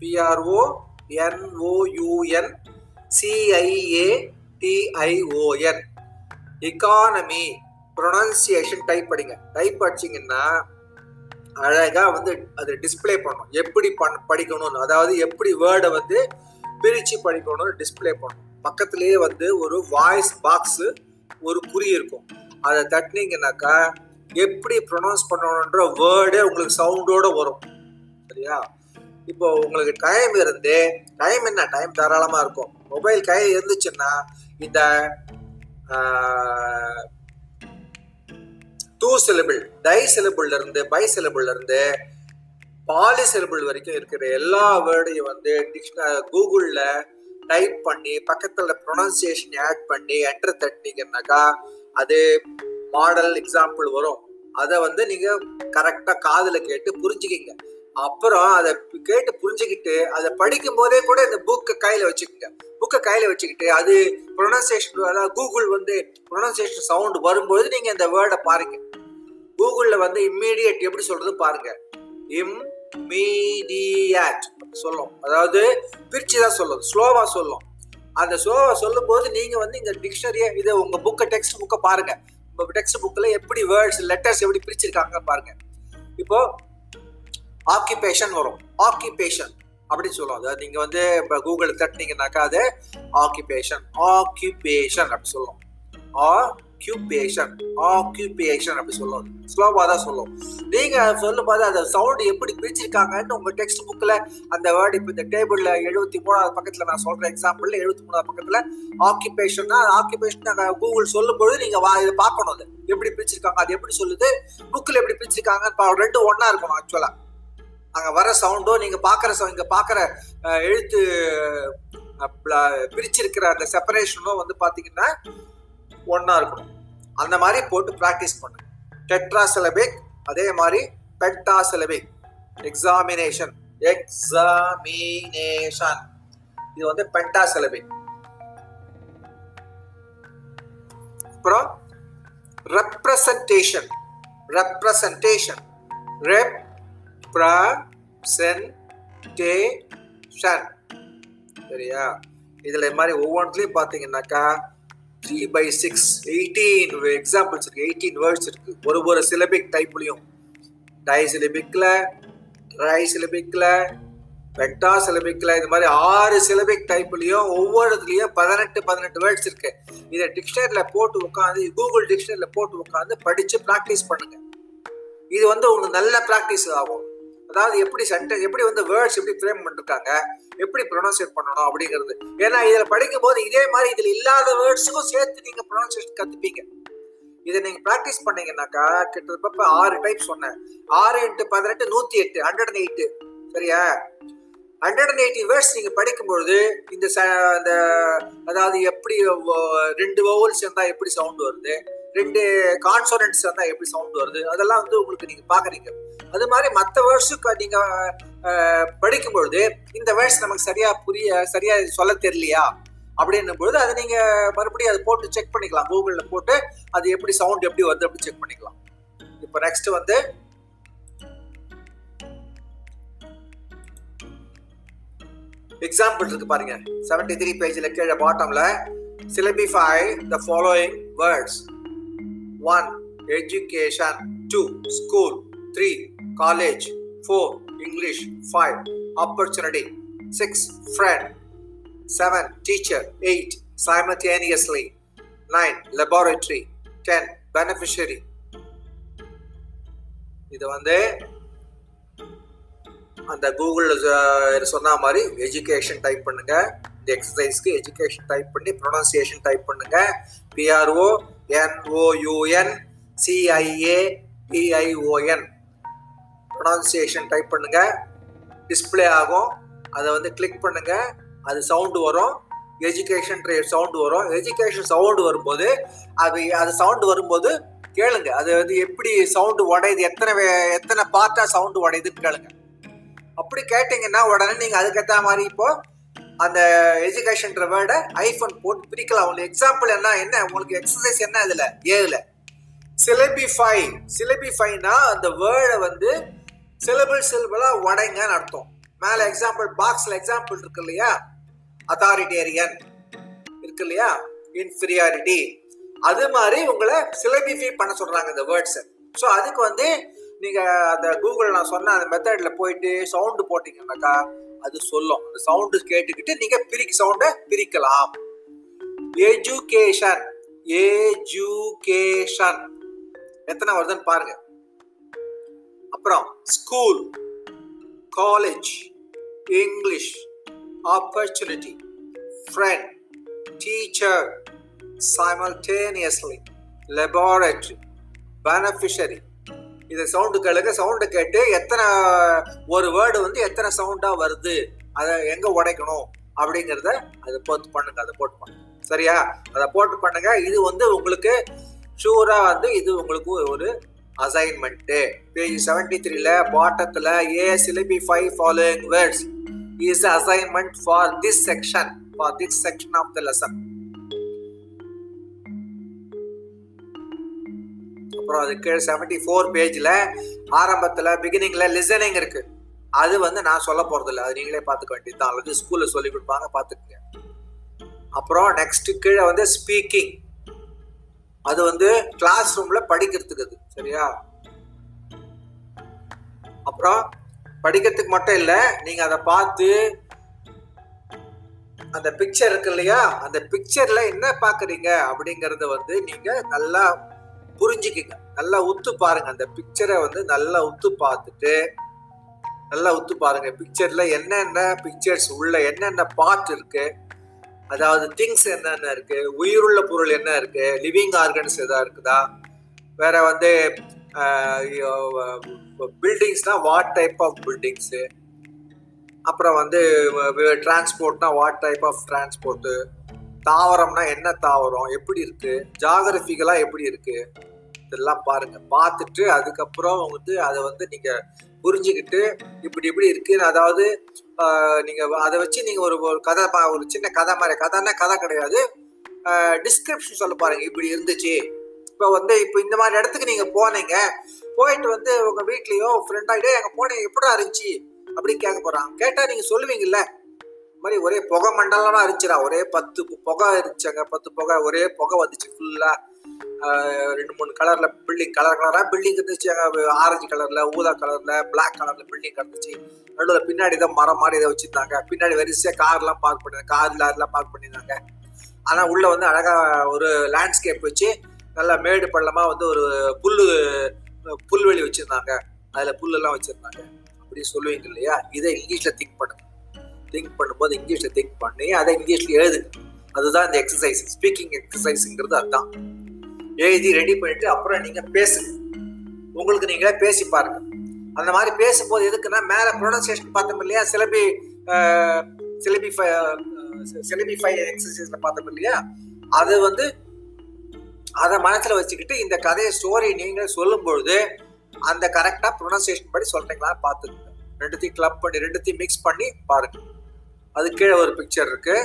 PRO NOUN CIA TION economy pronunciation type படிங்க டைப் அடிச்சிங்கன்னா அழகாக வந்து அது டிஸ்பிளே பண்ணணும். எப்படி பண் படிக்கணும்னு. அதாவது எப்படி வேர்டை வந்து பிரித்து படிக்கணும்னு டிஸ்பிளே பண்ணணும். பக்கத்துலேயே வந்து ஒரு வாய்ஸ் பாக்ஸு ஒரு குறி இருக்கும். அதை தட்டினீங்கன்னாக்கா எப்படி ப்ரொனவுன்ஸ் பண்ணணுன்ற வேர்டே உங்களுக்கு சவுண்டோட வரும். சரியா? இப்போ உங்களுக்கு டைம் இருந்து டைம் என்ன? டைம் தாராளமாக இருக்கும். மொபைல் கை இருந்துச்சுன்னா இந்த டூ சிலபிள் டை சிலபிள்ல இருந்து பை சிலபிள்ல இருந்து பாலி சிலபிள் வரைக்கும் இருக்கிற எல்லா வேர்டையும் வந்து டிக்ஷனரி கூகுளில் டைப் பண்ணி பக்கத்தில் ப்ரொனன்சியேஷன் ஆட் பண்ணி என்டர் தட்டினீங்கன்னாக்கா அது மாடல் எக்ஸாம்பிள் வரும். அதை வந்து நீங்கள் கரெக்டாக காதில் கேட்டு புரிஞ்சுக்கிங்க. அப்புறம் அதை கேட்டு புரிஞ்சுக்கிட்டு அதை படிக்கும் போதே கூட இந்த புக்கை கையில் வச்சுக்கோங்க. புக்கை கையில் வச்சுக்கிட்டு அது ப்ரொனன்சியேஷன் அதாவது கூகுள் வந்து ப்ரொனன்சியேஷன் சவுண்ட் வரும்பொழுது நீங்கள் இந்த வேர்டை பாருங்க. கூகுளில் வந்து இம்மீடியட் எப்படி சொல்றது பாருங்க. இம்மீடியட் சொல்லும். அதாவது பிரிச்சு தான் சொல்லும். ஸ்லோவாக சொல்லும். அந்த ஸ்லோவாக சொல்லும் போது நீங்கள் வந்து இந்த டிக்ஷனரியை இதை உங்கள் புக்கை டெக்ஸ்ட் புக்கை பாருங்க. உங்கள் டெக்ஸ்ட் புக்கில் எப்படி வேர்ட்ஸ் லெட்டர்ஸ் எப்படி பிரிச்சிருக்காங்க பாருங்க. இப்போ ஆக்கிபேஷன் வரும். ஆக்கிபேஷன் அப்படின்னு சொல்லுவோம். அதாவது நீங்கள் வந்து இப்போ கூகுள் தட்டினீங்கன்னாக்கா அது ஆக்கிபேஷன் ஆக்கிபேஷன் அப்படின்னு சொல்லுவோம். ஆக்யூபேஷன் ஆக்யூபேஷன் அப்படி சொல்லுவோம் ஸ்லோவாக தான் சொல்லுவோம் நீங்கள் சொல்லும் போது அந்த சவுண்டு எப்படி பிரிச்சிருக்காங்கன்னு உங்கள் டெக்ஸ்ட் புக்கில் அந்த வேர்டு இப்போ இந்த டேபிளில் எழுபத்தி மூணாவது பக்கத்தில் நான் சொல்கிற எக்ஸாம்பிள் எழுபத்தி மூணாவது பக்கத்தில் ஆக்கிபேஷன்னா ஆக்கிபேஷன் நாங்கள் கூகுள் சொல்லும் பொழுது நீங்கள் வா இதை பார்க்கணும் அது. எப்படி பிரிச்சிருக்காங்க அது எப்படி சொல்லுது புக்கில் எப்படி பிரிச்சிருக்காங்க ரெண்டு ஒன்றா இருக்கணும் ஆக்சுவலாக அங்கே வர சவுண்டோ நீங்கள் பார்க்குற சவுண்ட் இங்கே பார்க்குற எழுத்து பிரிச்சிருக்கிற அந்த செப்பரேஷனோ வந்து பார்த்தீங்கன்னா ஒன்றா இருக்கணும். அந்த மாதிரி போட்டு ப்ராக்டிஸ் பண்ணுங்க. டெட்ரா சிலபிக் அதே மாதிரி பெட்டா சிலபிக் எக்ஸாமினேஷன் எக்ஸாமினேஷன் இது வந்து பெட்டா சிலபிக் அப்புறம் ரெப்ரசன்டேஷன் ரெப்ரசன்டேஷன் ரெப் ப்ரசன்டேஷன் சரியா? இதில் இது மாதிரி ஒவ்வொன்றுலையும் பார்த்தீங்கன்னாக்கா three by six eighteen examples இருக்கு. எயிட்டீன் வேர்ட்ஸ் இருக்கு. ஒரு ஒரு சிலபிக் டைப்லையும் டை சிலபிக்ல ட்ரை சிலபிக்ல பெக்டா சிலபிக்கில் இது மாதிரி ஆறு சிலபிக் டைப்லையும் ஒவ்வொருத்துலேயும் பதினெட்டு பதினெட்டு வேர்ட்ஸ் இருக்கு. இதை டிக்ஷனரியில் போட்டு உட்காந்து கூகுள் டிக்ஷனரியில் போட்டு உட்காந்து படித்து ப்ராக்டிஸ் பண்ணுங்க. இது வந்து உங்களுக்கு நல்ல ப்ராக்டிஸ் ஆகும். அதாவது எப்படி சென்டென்ஸ் எப்படி வந்து வேர்ட்ஸ் எப்படி ஃப்ரேம் பண்ணிருக்காங்க எப்படி ப்ரொனவுன்சியேட் பண்ணணும் அப்படிங்கிறது. ஏன்னா இதில் படிக்கும் போது இதே மாதிரி இதில் இல்லாத வேர்ட்ஸுக்கும் சேர்த்து நீங்கள் ப்ரொனவுன்சியேஷன் கற்றுப்பீங்க இதை நீங்கள் ப்ராக்டிஸ் பண்ணீங்கன்னாக்கா கிட்டத்தட்ட ஆறு டைப் சொன்னேன். ஆறு இன்ட்டு பதினெட்டு நூற்றி எட்டு ஹண்ட்ரட் அண்ட் எயிட்டு சரியா? ஹண்ட்ரட் அண்ட் எயிட்டி வேர்ட்ஸ் நீங்கள் படிக்கும்பொழுது இந்த இந்த அதாவது எப்படி ரெண்டு வவுல்ஸ் இருந்தால் எப்படி சவுண்ட் வருது? ரெண்டு கான்சோனன்ட்ஸ் இருந்தால் எப்படி சவுண்ட் வருது? அதெல்லாம் வந்து உங்களுக்கு நீங்கள் பார்க்குறீங்க. அது மாதிரி மற்ற வேர்ட்ஸுக்கு நீங்கள் படிக்கும் பொழுது இந்த வேர்ட்ஸ் நமக்கு சரியாக புரிய சரியாக சொல்ல தெரியலையா? அப்படின்னும் பொழுது அதை நீங்கள் மறுபடியும் அதை போட்டு செக் பண்ணிக்கலாம். கூகுளில் போட்டு அது எப்படி சவுண்ட் எப்படி வருது அப்படி செக் பண்ணிக்கலாம். இப்போ நெக்ஸ்ட் வந்து எக்ஸாம்பிள் இருக்கு பாருங்க. செவன்டி த்ரீ பேஜில் கீழே பாட்டம்ல syllabify the following words one education two school three college four English five opportunity six friend seven teacher eight simultaneously. Nine laboratory. Ten beneficiary. இது வந்து அந்த கூகுளில் சொன்ன மாதிரி எஜுகேஷன் டைப் பண்ணுங்க. இந்த எக்ஸசைஸ்க்கு எஜுகேஷன் டைப் பண்ணி ப்ரொனன்சியேஷன் டைப் பண்ணுங்க. P R O N O U N C I A P I O N pronunciation type பண்ணுங்க. டிஸ்பிளே ஆகும். அதை வந்து கிளிக் பண்ணுங்க. அது சவுண்டு வரும். எஜுகேஷன் சவுண்டு வரும். எஜுகேஷன் சவுண்டு வரும்போது அது அது சவுண்டு வரும்போது கேளுங்க. அது வந்து எப்படி சவுண்டு உடையுது? எத்தனை எத்தனை பார்ட்டாக சவுண்டு உடையுதுன்னு கேளுங்க. அப்படி கேட்டிங்கன்னா உடனே நீங்கள் அதுக்கேற்ற மாதிரி இப்போது அந்த எஜுகேஷன்ற வேர்டை ஐஃபோன் போட்டு பிரிக்கலாம். உங்களுக்கு எக்ஸாம்பிள் என்ன என்ன உங்களுக்கு எக்ஸசைஸ் என்ன இதில்? ஏழுல சிலபிஃபை சிலபிஃபைனா அந்த வேர்டை வந்து சிலபிள் சிலபிளாக உடைங்கன்னு அர்த்தம். மேலே எக்ஸாம்பிள் பாக்ஸில் எக்ஸாம்பிள் இருக்கு இல்லையா? அத்தாரிட்டேரியன் இருக்கு இல்லையா? இன்ஃபீரியாரிட்டி அது மாதிரி உங்களை சிலபிஃபை பண்ண சொல்கிறாங்க இந்த வேர்ட்ஸை ஸோ அதுக்கு வந்து நீங்கள் அந்த கூகுள் நான் சொன்ன அந்த மெத்தடில் போயிட்டு சவுண்டு போட்டிங்கன்னாக்கா அது சொல்லும். அந்த சவுண்டு கேட்டுக்கிட்டு நீங்கள் பிரிக்க சவுண்டை பிரிக்கலாம். எஜுகேஷன் ஏஜுகேஷன் எத்தனை வருதுன்னு பாருங்க. அப்புறம் school college English opportunity friend teacher simultaneously laboratory beneficiary இது சவுண்டு கேளுங்க. சவுண்டு கேட்டு எத்தனை ஒரு வேர்டு வந்து எத்தனை சவுண்டா வருது அதை எங்க உடைக்கணும் அப்படிங்கிறத அதை போட்டு பண்ணுங்க அதை போட்டு பண்ணுங்க. சரியா? அதை போட்டு பண்ணுங்க. இது வந்து உங்களுக்கு ஷூரா வந்து இது உங்களுக்கு ஒரு அசைன்மெண்ட்டு பேஜ் செவன்டி த்ரீல பாட்டத்தில் a syllabify five following words is assignment for this section for this section of the lesson அப்புறம் அது கீழே செவன்டி ஃபோர் பேஜில் ஆரம்பத்தில் பிகினிங்கில் லிசனிங் இருக்குது அது வந்து நான் சொல்ல போகிறதில்ல அது நீங்களே பார்த்துக்க வேண்டியது தான். அல்லது ஸ்கூலில் சொல்லி கொடுப்பாங்க பார்த்துக்குங்க. அப்புறம் நெக்ஸ்ட் கீழே வந்து ஸ்பீக்கிங் அது வந்து கிளாஸ் ரூம்ல படிக்கிறதுக்கு அது சரியா? அப்புறம் படிக்கிறதுக்கு மட்டும் இல்லை நீங்க அதை பார்த்து அந்த பிக்சர் இருக்கு இல்லையா? அந்த பிக்சர்ல என்ன பாக்குறீங்க அப்படிங்கறத வந்து நீங்க நல்லா புரிஞ்சுக்கிங்க. நல்லா உத்து பாருங்க. அந்த பிக்சரை வந்து நல்லா உத்து பார்த்துட்டு நல்லா உத்து பாருங்க. பிக்சர்ல என்னென்ன பிக்சர்ஸ் உள்ள என்னென்ன பார்ட் இருக்கு? அதாவது திங்ஸ் என்னென்ன இருக்கு? உயிருள்ள பொருள் என்ன இருக்கு? லிவிங் ஆர்கன்ஸ் எதா இருக்குதா? வேற வந்து பில்டிங்ஸ்னா வாட் டைப் ஆஃப் பில்டிங்ஸு அப்புறம் வந்து டிரான்ஸ்போர்ட்னா வாட் டைப் ஆஃப் டிரான்ஸ்போர்ட்டு தாவரம்னா என்ன தாவரம்? எப்படி இருக்கு? ஜாகிரபிக்கலா எப்படி இருக்கு? இதெல்லாம் பாருங்க. பார்த்துட்டு அதுக்கப்புறம் வந்து அதை வந்து நீங்க புரிஞ்சுக்கிட்டு இப்படி இப்படி இருக்கு. அதாவது நீங்க அதை வச்சு நீங்க ஒரு ஒரு கதை ஒரு சின்ன கதை மாதிரி கதைன்னா கதை கிடையாது. டிஸ்கிரிப்ஷன் சொல்ல பாருங்க. இப்படி இருந்துச்சு. இப்போ வந்து இப்போ இந்த மாதிரி இடத்துக்கு நீங்க போனீங்க. போயிட்டு வந்து உங்க வீட்லயோ ஃப்ரெண்டாகிட்டே அங்கே போனீங்க. எப்படா இருந்துச்சு? அப்படின்னு கேட்க போறாங்க. கேட்டா நீங்க சொல்லுவீங்கல்ல. மாதிரி ஒரே புகை மண்டலமா இருந்துச்சுடா. ஒரே பத்து புகை இருந்துச்சாங்க. பத்து புகை ஒரே புகை வந்துச்சு ஃபுல்லா ரெண்டு மூணு கலர்ல பில்டிங் கலர் கலரா பில்டிங் இருந்துச்சு. ஆரஞ்சு கலர்ல ஊதா கலர்ல பிளாக் கலர்ல பில்டிங் கிடந்துச்சு. நடுவில் பின்னாடி தான் மரம் மாதிரி இதை வச்சிருந்தாங்க. பின்னாடி வரிசையா கார்லாம் பார்க் பண்ணி கார் லாரிலாம் பார்க் பண்ணியிருந்தாங்க ஆனா உள்ள வந்து அழகா ஒரு லேண்ட்ஸ்கேப் வச்சு நல்லா மேடு பள்ளமா வந்து ஒரு புல்லு புல்வெளி வச்சிருந்தாங்க. அதுல புல்லெல்லாம் வச்சிருந்தாங்க. அப்படி சொல்லுவீங்க இல்லையா? இதை இங்கிலீஷ்ல திங்க் பண்ணுங்க. திங்க் பண்ணும்போது இங்கிலீஷில் திங்க் பண்ணி அதை இங்கிலீஷில் எழுது. அதுதான் இந்த எக்ஸசைஸ் ஸ்பீக்கிங் எக்ஸசைஸுங்கிறது அதுதான். எழுதி ரெடி பண்ணிட்டு அப்புறம் நீங்கள் பேசுங்க உங்களுக்கு நீங்களே பேசி பாருங்க. அந்த மாதிரி பேசும்போது எதுக்குன்னா மேலே ப்ரொனன்சியேஷன் பார்த்தோம் இல்லையா? சிலபி சிலபி சிலபி எக்ஸசைஸில் பார்த்தோம் இல்லையா? அது வந்து அதை மனசில் வச்சுக்கிட்டு இந்த கதையை ஸ்டோரி நீங்கள் சொல்லும் பொழுது அந்த கரெக்டாக ப்ரொனன்சியேஷன் படி சொல்கிறீங்களா பார்த்துக்கோங்க. ரெண்டுத்தையும் கிளப் பண்ணி ரெண்டுத்தையும் மிக்ஸ் பண்ணி பாருங்கள் அது கீழே ஒரு பிக்சர் இருக்கு.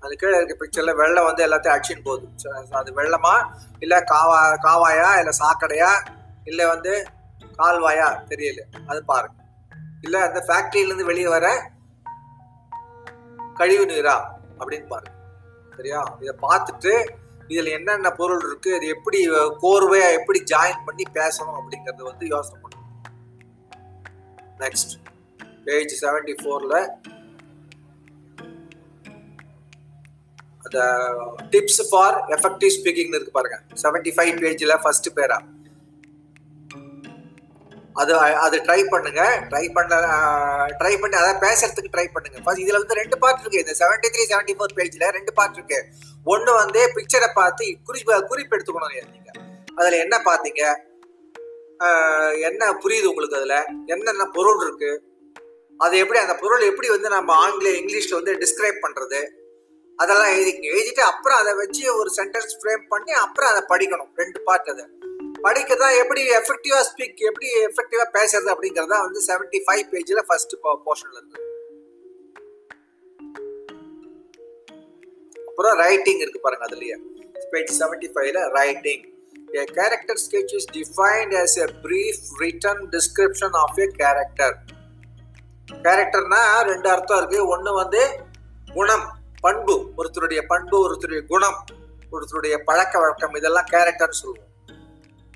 அது கீழே இருக்க பிக்சர்ல வெள்ளம் வந்து எல்லாத்தையும் அடிச்சின்னு போகுது. அது வெள்ளமா? இல்ல காவா காவாயா? இல்ல சாக்கடையா? இல்ல வந்து கால்வாயா? தெரியல. அது பாருங்க. இல்ல அந்த ஃபேக்டரியில இருந்து வெளியே வர கழிவு நீரா? அப்படின்னு பாருங்க. சரியா? இதை பார்த்துட்டு இதுல என்னென்ன பொருள் இருக்கு? இது எப்படி கோர்வையா எப்படி ஜாயின் பண்ணி பேசணும் அப்படிங்கறது வந்து யோசனை பண்ணணும் நெக்ஸ்ட் பேஜ் செவன்டி ஃபோர்ல அந்த டிப்ஸ் ஃபார் எஃபெக்டிவ் ஸ்பீக்கிங் இருக்கு பாருங்க. செவன்டி ஃபைவ் பேஜ்ல ஃபர்ஸ்ட் பேரா அது அது ட்ரை பண்ணுங்க. ட்ரை பண்ண ட்ரை பண்ணி அதை பேசுறதுக்கு ட்ரை பண்ணுங்க. ஃபர்ஸ்ட் இதுல வந்து ரெண்டு பார்ட் இருக்கு. இந்த செவன்டி த்ரீ செவன்டி ஃபோர் பேஜ்ல ரெண்டு பார்ட் இருக்கு. ஒன்று வந்து பிக்சரை பார்த்து குறிப்பு குறிப்பு எடுத்துக்கணும் நீங்க. அதுல என்ன பார்த்தீங்க? என்ன புரியுது உங்களுக்கு அதுல? என்னென்ன பொருள் இருக்கு? அது எப்படி அந்த பொருள் எப்படி வந்து நம்ம ஆங்கில இங்கிலீஷ்ல வந்து டிஸ்கிரைப் பண்றது? அதெல்லாம் எழுதிங்க எழுதிட்டு அப்புறம் அதை வச்சு ஒரு சென்டென்ஸ் ஃப்ரேம் பண்ணி அப்புறம் அதை படிக்கணும். ரெண்டு பார்ட் அதை. படிக்கிறதா எப்படி எஃபெக்டிவா ஸ்பீக் எப்படி எஃபெக்டிவா பேசுறது அப்படிங்கறதா வந்து செவன்டி ஃபைவ் பேஜ்ல ஃபர்ஸ்ட் போர்ஷன்ல இருந்து. அப்புறம் ரைட்டிங் இருக்கு பாருங்க அதுலயே. பேஜ் செவன்டி ஃபைவ்ல writing A character sketch is defined as a brief written description of a character. கேரக்டர்னா ரெண்டு அர்த்தம் இருக்கு. ஒன்று வந்து குணம். பண்பு ஒருத்தருடைய பண்பு ஒருத்தருடைய குணம் ஒருத்தருடைய பழக்க வழக்கம் இதெல்லாம் கேரக்டர்னு சொல்லுவோம்.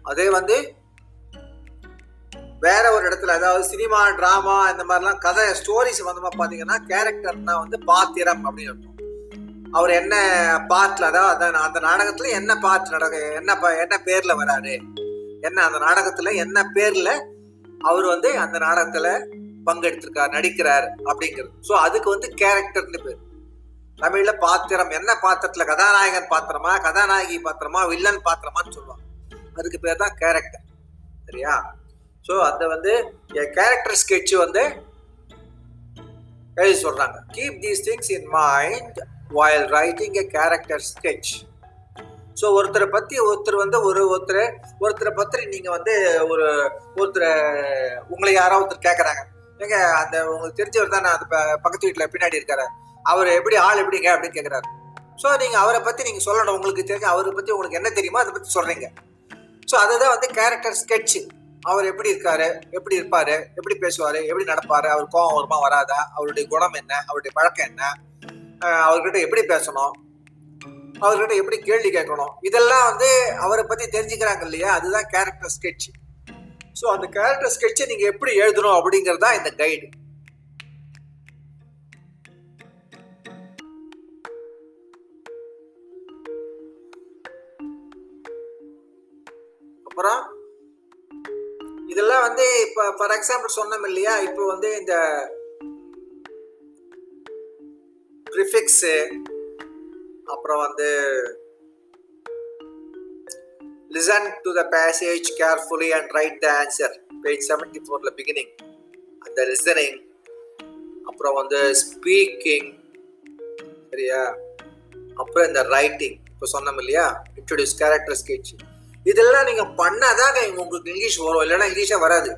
அதே வந்து வேற ஒரு இடத்துல அதாவது சினிமா டிராமா இந்த மாதிரிலாம் கதை ஸ்டோரி சம்பந்தமா பாத்தீங்கன்னா கேரக்டர்னா வந்து பாத்திரம் அப்படின்னு அவர் என்ன பாட்டில் அதாவது அந்த- அந்த நாடகத்துல என்ன பாட்டு நடக்க என்ன ப- என்ன பேர்ல வராரு? என்ன அந்த நாடகத்துல என்ன பேர்ல அவர் வந்து அந்த நாடகத்துல பங்கெடுத்திருக்கார் நடிக்கிறார் அப்படிங்கிறது. ஸோ அதுக்கு வந்து கேரக்டர்னு பேர். தமிழ்ல பாத்திரம் என்ன பாத்திரத்துல? கதாநாயகன் பாத்திரமா கதாநாயகி பாத்திரமா வில்லன் பாத்திரமான்னு சொல்லுவாங்க. அதுக்கு பேர் தான் கேரக்டர் சரியா? ஸோ அந்த வந்து கேரக்டர் ஸ்கெட்ச் வந்து எழுதி சொல்றாங்க. Keep these things in mind while writing a character sketch so ஒருத்தரை பத்தி ஒருத்தர் வந்து ஒரு ஒருத்தர் ஒருத்தரை பத்திரி நீங்க வந்து ஒரு ஒருத்தரை உங்களை யாராவது ஒருத்தர் கேட்கறாங்க ஏங்க அந்த உங்களுக்கு தெரிஞ்சவர் தான் அந்த பக்கத்து வீட்டில் பின்னாடி இருக்காரு. அவர் எப்படி ஆள் எப்படிங்க அப்படின்னு கேட்குறாரு ஸோ நீங்கள் அவரை பற்றி நீங்கள் சொல்லணும். உங்களுக்கு தெரியும் அவரை பற்றி உங்களுக்கு என்ன தெரியுமோ அதை பற்றி சொல்கிறீங்க ஸோ அதுதான் வந்து கேரக்டர் ஸ்கெட்சு அவர் எப்படி இருக்காரு எப்படி இருப்பாரு எப்படி பேசுவார் எப்படி நடப்பார் அவர் கோவம் வருமா வராதா அவருடைய குணம் என்ன அவருடைய பழக்கம் என்ன அவர்கிட்ட எப்படி பேசணும் அவர்கிட்ட எப்படி கேள்வி கேட்கணும் இதெல்லாம் வந்து அவரை பற்றி தெரிஞ்சுக்கிறாங்க இல்லையா? அதுதான் கேரக்டர் ஸ்கெட்ச் ஸோ அந்த கேரக்டர் ஸ்கெட்சை நீங்கள் எப்படி எழுதணும் அப்படிங்கிறது தான் இந்த கைடு அப்புறம் இதெல்லாம் வந்து இப்போ ஃபார் எக்ஸாம்பிள் சொன்னோம் இல்லையா? இப்போ வந்து இந்த ப்ரிஃபிக்ஸு அப்புறம் வந்து listen to the passage carefully and write the answer page seventy ஃபோர்ல பிகினிங் அந்த லிசனிங் அப்புறம் வந்து ஸ்பீக்கிங் சரியா? அப்புறம் இந்த ரைட்டிங் இப்போ சொன்னோம் இல்லையா? இன்ட்ரடியூஸ் கேரக்டர் ஸ்கெட்ச் இதெல்லாம் நீங்க பண்ணாதான் உங்களுக்கு இங்கிலீஷ் வரும். இல்லைன்னா இங்கிலீஷே வராது.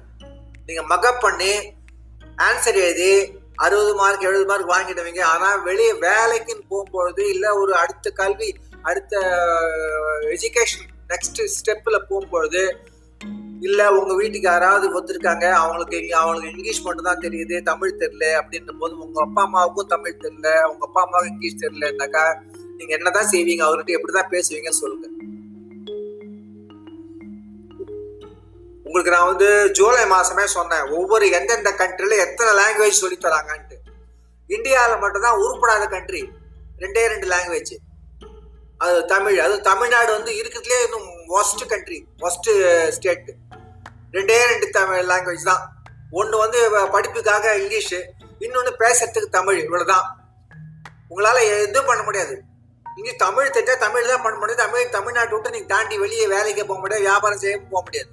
நீங்க மக்கப் பண்ணி ஆன்சர் எழுதி அறுபது மார்க் எழுபது மார்க் வாங்கிடுவீங்க. ஆனா வெளியே வேலைக்குன்னு போகும்பொழுது இல்ல ஒரு அடுத்த கல்வி அடுத்த எஜுகேஷன் நெக்ஸ்ட் ஸ்டெப்ல போகும்பொழுது இல்ல உங்க வீட்டுக்கு யாராவது ஒத்துருக்காங்க. அவங்களுக்கு அவங்களுக்கு இங்கிலீஷ் மட்டும் தான் தெரியுது தமிழ் தெரியல அப்படின்ற போது உங்க அப்பா அம்மாவுக்கும் தமிழ் தெரியல உங்க அப்பா அம்மாவுக்கும் இங்கிலீஷ் தெரியலனாக்கா நீங்க என்னதான் செய்வீங்க? அவர்கிட்ட எப்படிதான் பேசுவீங்கன்னு சொல்லுங்க. உங்களுக்கு நான் வந்து ஜூலை மாசமே சொன்னேன் ஒவ்வொரு எந்தெந்த கண்ட்ரில எத்தனை லாங்குவேஜ் சொல்லி தராங்கன்ட்டு. இந்தியாவில் மட்டும்தான் உருப்படாத கண்ட்ரி ரெண்டே ரெண்டு லாங்குவேஜ் அது தமிழ் அது தமிழ்நாடு வந்து இருக்கிறதுலே இன்னும் ஒஸ்ட் கண்ட்ரி ஒஸ்ட் ஸ்டேட்டு ரெண்டே ரெண்டு தமிழ் லாங்குவேஜ் தான். ஒன்று வந்து படிப்புக்காக இங்கிலீஷு இன்னொன்று பேசுறதுக்கு தமிழ் இவ்வளோதான் உங்களால் எதுவும் பண்ண முடியாது. இங்கே தமிழ் தெரிஞ்சால் தமிழ் தான் பண்ண முடியாது தமிழ் தமிழ்நாட்டை விட்டு நீங்கள் தாண்டி வெளியே வேலைக்கு போக முடியாது வியாபாரம் செய்ய போக முடியாது.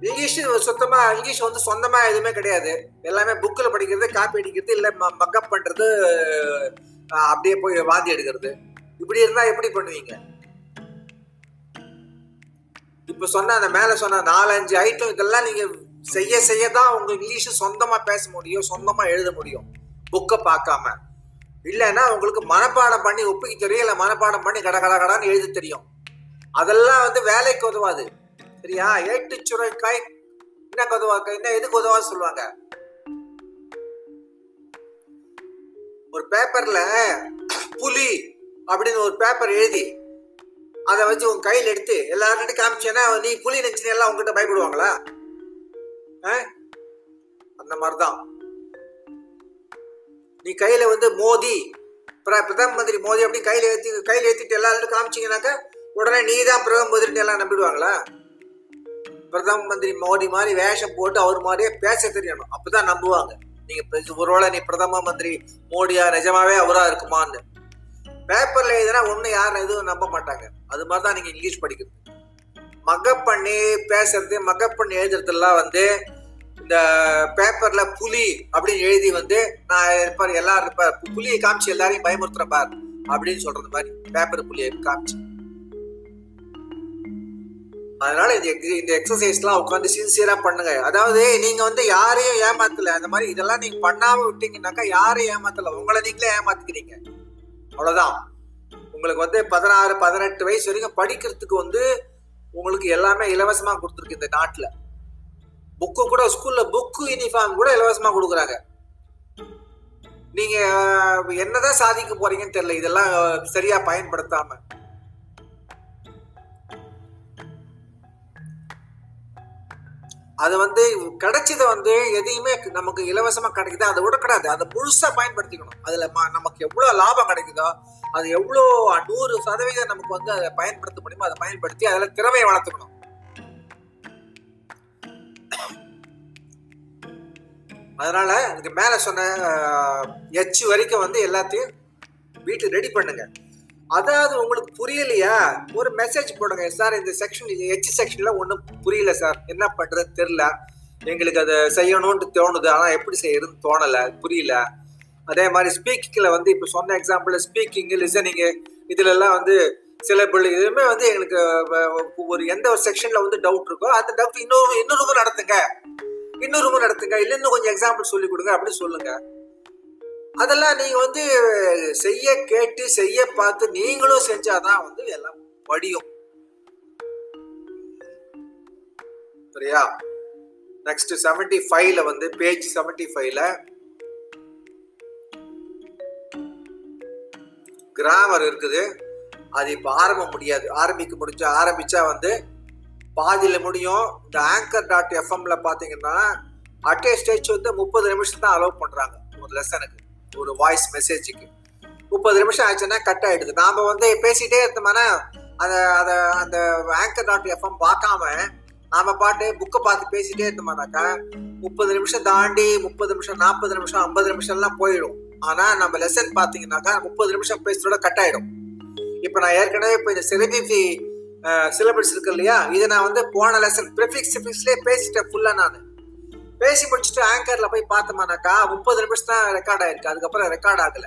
இங்கிலீஷ் சுத்தமா இங்கிலீஷ் வந்து சொந்தமா எதுவுமே கிடையாது. எல்லாமே புக்கில் படிக்கிறது காப்பி அடிக்கிறது இல்லை மக்கப் பண்றது அப்படியே போய் வாந்தி எடுக்கிறது. இப்படி இருந்தா எப்படி பண்ணுவீங்க? இப்ப சொன்ன அந்த மேல சொன்ன நாலஞ்சு ஐட்டம் இதெல்லாம் நீங்க செய்ய செய்ய தான் உங்க இங்கிலீஷ் சொந்தமா பேச முடியும் சொந்தமா எழுத முடியும் புக்கை பார்க்காம. இல்லைன்னா உங்களுக்கு மனப்பாடம் பண்ணி ஒப்பிக்க தெரியும் இல்லை மனப்பாடம் பண்ணி கட கட கடான்னு எழுத தெரியும். அதெல்லாம் வந்து வேலைக்கு உதவாது. சரியா ஏட்டு சுரைக்காய். என்ன உதவா என்ன எதுக்கு உதவா சொல்லுவாங்க? ஒரு பேப்பர்ல புலி அப்படின்னு ஒரு பேப்பர் எழுதி அதை வச்சு உன் கையில் எடுத்து எல்லார்கிட்ட காமிச்சேன்னா நீ புலி நினைச்சு எல்லாம் உங்ககிட்ட பயப்படுவாங்களா? ஆ? அந்த மாதிரிதான். நீ கையில வந்து மோதி பிர- பிரதம மந்திரி மோதி அப்படி கையில ஏத்தி கையில ஏத்திட்டு எல்லாரும் காமிச்சீங்கன்னாக்கா உடனே நீ தான் பிரதம மந்திரின்னு எல்லாம் நம்பிடுவாங்களா? பிரதம மந்திரி மோடி மாதிரி வேஷம் போட்டு அவர் மாதிரியே பேச தெரியணும். அப்பதான் நம்புவாங்க. நீங்க ஒருவேளை நீ பிரதம மந்திரி மோடியா நிஜமாவே அவரா இருக்குமான்னு. பேப்பர்ல எழுதுனா ஒண்ணு யாரும் எதுவும் நம்ப மாட்டாங்க. அது மாதிரி தான் நீங்க இங்கிலீஷ் படிக்கிறது. மக்கப் பண்ணி பேசுறது மக்கப் பண்ணி எழுதுறதெல்லாம் வந்து இந்த பேப்பர்ல புலி அப்படின்னு எழுதி வந்து நான் இருப்பார் எல்லாரும் இருப்பார். புலியை காமிச்சு எல்லாரையும் பயமுறுத்துறப்பார் அப்படின்னு சொல்றது மாதிரி பேப்பர் புலியை காமிச்சு. அதனால இந்த இந்த எக்ஸசைஸ்லாம் உட்காந்து சின்சியரா பண்ணுங்க. அதாவது நீங்க வந்து யாரையும் ஏமாத்தல. அந்த மாதிரி இதெல்லாம் நீங்க பண்ணாம விட்டீங்கன்னாக்கா யாரையும் ஏமாத்தல. உங்களை நீங்களே ஏமாத்துக்கிறீங்க. அவ்வளவுதான். உங்களுக்கு வந்து பதினாறு பதினெட்டு வயசு வரைக்கும் படிக்கிறதுக்கு வந்து உங்களுக்கு எல்லாமே இலவசமா கொடுத்துருக்கு இந்த நாட்டுல. புக்கு கூட ஸ்கூல்ல புக்கு யூனிஃபார்ம் கூட இலவசமா கொடுக்குறாங்க. நீங்க என்னதான் சாதிக்க போறீங்கன்னு தெரியல. இதெல்லாம் சரியா பயன்படுத்தாம. அது வந்து கிடைச்சதை வந்து எதையுமே நமக்கு இலவசமா கிடைக்குதோ? அதை விடக்கூடாது அதை முழுசா பயன்படுத்திக்கணும். அதுல நமக்கு எவ்வளவு லாபம் கிடைக்குதோ அது எவ்வளோ நூறு சதவீதம் நமக்கு வந்து அதை பயன்படுத்த முடியுமோ அதை பயன்படுத்தி அதுல திறமையை வளர்த்துக்கணும். அதனால இதுக்கு மேல சொன்ன எச்சு வரைக்கும் வந்து எல்லாத்தையும் வீட்டு ரெடி பண்ணுங்க. அதாவது உங்களுக்கு புரியலையா? ஒரு மெசேஜ் போடுங்க. சார் இந்த செக்ஷன் எச் செக்ஷன்ல ஒன்றும் புரியல சார் என்ன பண்றது தெரியல. எங்களுக்கு அதை செய்யணும்னு தோணுது. ஆனால் எப்படி செய்யறதுன்னு தோணலை. புரியல. அதே மாதிரி ஸ்பீக்கிங்கில் வந்து இப்போ சொன்ன எக்ஸாம்பிள் ஸ்பீக்கிங் லிசனிங்கு இதுலலாம் வந்து வந்து பிள்ளை இதுவுமே வந்து எங்களுக்கு வ- ஒரு எந்த ஒரு செக்ஷன்ல வந்து டவுட் இருக்கோ அந்த டவுட் இன்னொரு இன்னொரு நடத்துங்க. இன்னொரு முறை நடத்துங்க. இல்லை இன்னும் கொஞ்சம் எக்ஸாம்பிள் சொல்லி கொடுங்க. அப்படின்னு சொல்லுங்க. அதெல்லாம் நீங்கள் வந்து செய்ய கேட்டு செய்ய பார்த்து நீங்களும் செஞ்சாதான் வந்து எல்லாம் படியும். சரியா? நெக்ஸ்ட் செவன்டி ஃபைவ்ல வந்து பேஜ் செவன்டி ஃபைவ்ல கிராமர் இருக்குது. அது இப்போ ஆரம்ப முடியாது. ஆரம்பிக்க முடிஞ்சா ஆரம்பிச்சா வந்து பாதியில் முடியும். இந்த ஆங்கர் டாட் எஃப்எம்ல பார்த்தீங்கன்னா அட்டே ஸ்டேஜ் வந்து முப்பது நிமிஷம் தான் அலோவ் பண்ணுறாங்க ஒரு லெசனுக்கு ஒரு வாய்ஸ் மெசேஜுக்கு முப்பது நிமிஷம் ஆச்சுன்னா கட் ஆயிடுது. நாம வந்து பேசிட்டே இருந்தோம்னா அந்த அதை அந்த ஆங்கர் டாட் எஃப்எம் பார்க்காம நாம பாட்டு புக்கை பார்த்து பேசிட்டே இருந்தோம்னாக்கா முப்பது நிமிஷம் தாண்டி முப்பது நிமிஷம் நாற்பது நிமிஷம் ஐம்பது நிமிஷம்லாம் போயிடும். ஆனா நம்ம லெசன் பாத்தீங்கன்னாக்கா முப்பது நிமிஷம் பேசுறதோட கட் ஆயிடும். இப்போ நான் ஏற்கனவே இப்போ இந்த செலிபிரிட்டி சிலபஸ் இருக்கு இல்லையா? இதை நான் வந்து போன லெசன் ப்ரிஃபிக்ஸ் சிஃபிக்ஸ்லேயே பேசிட்டேன் ஃபுல்லாக நான். பேசி முடிச்சுட்டு ஆங்கர்ல போய் பார்த்தோம்னாக்கா முப்பது நிமிஷம் தான் ரெக்கார்ட் ஆயிருக்கு. அதுக்கப்புறம் ரெக்கார்ட் ஆகல.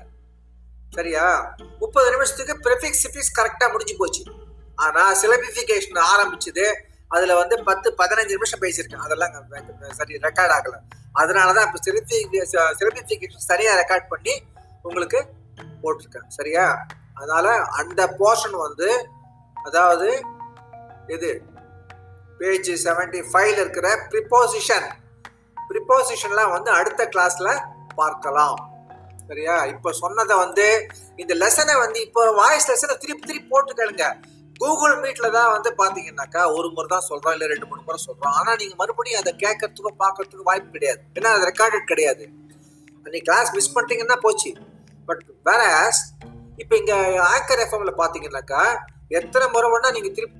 சரியா? முப்பது நிமிஷத்துக்கு ப்ரிஃபிக்ஸ் சிஃபிக்ஸ் கரெக்டாக முடிஞ்சு போச்சு. ஆனால் சிலபிஃபிகேஷன் ஆரம்பிச்சது. அதில் வந்து பத்து பதினஞ்சு நிமிஷம் பேசியிருக்கேன். அதெல்லாம் சரி ரெக்கார்ட் ஆகல. அதனாலதான் இப்போ சிலபி சிலபிஃபிகேஷன் சரியாக ரெக்கார்ட் பண்ணி உங்களுக்கு போட்டிருக்கேன். சரியா? அதனால அந்த போர்ஷன் வந்து அதாவது இது பேஜ் செவன்டி ஃபைவ்ல இருக்கிற ப்ரிப்போசிஷன் ப்ரிப்போசிஷன்லாம் வந்து அடுத்த கிளாஸ்ல பார்க்கலாம். சரியா? இப்போ சொன்னதை வந்து இந்த லெசனை வந்து இப்போ வாய்ஸ் லெசனை திருப்பி திருப்பி போட்டுக்கலுங்க கூகுள் மீட்ல தான் வந்து பாத்தீங்கன்னாக்கா ஒரு முறை தான் சொல்றோம் இல்ல ரெண்டு மூணு முறை சொல்றோம். ஆனா நீங்க மறுபடியும் அதை கேட்கறதுக்கோ பார்க்கறதுக்கும் வாய்ப்பு கிடையாது. ஏன்னா அது ரெக்கார்டட் கிடையாது. அன்னைக்கு கிளாஸ் மிஸ் பண்ணிட்டீங்கன்னா போச்சு. பட் வேற இப்போ இங்க ஆங்கர் எஃப்எம்ல பாத்தீங்கன்னாக்கா எத்தனை முறை வேணா நீங்க திருப்பி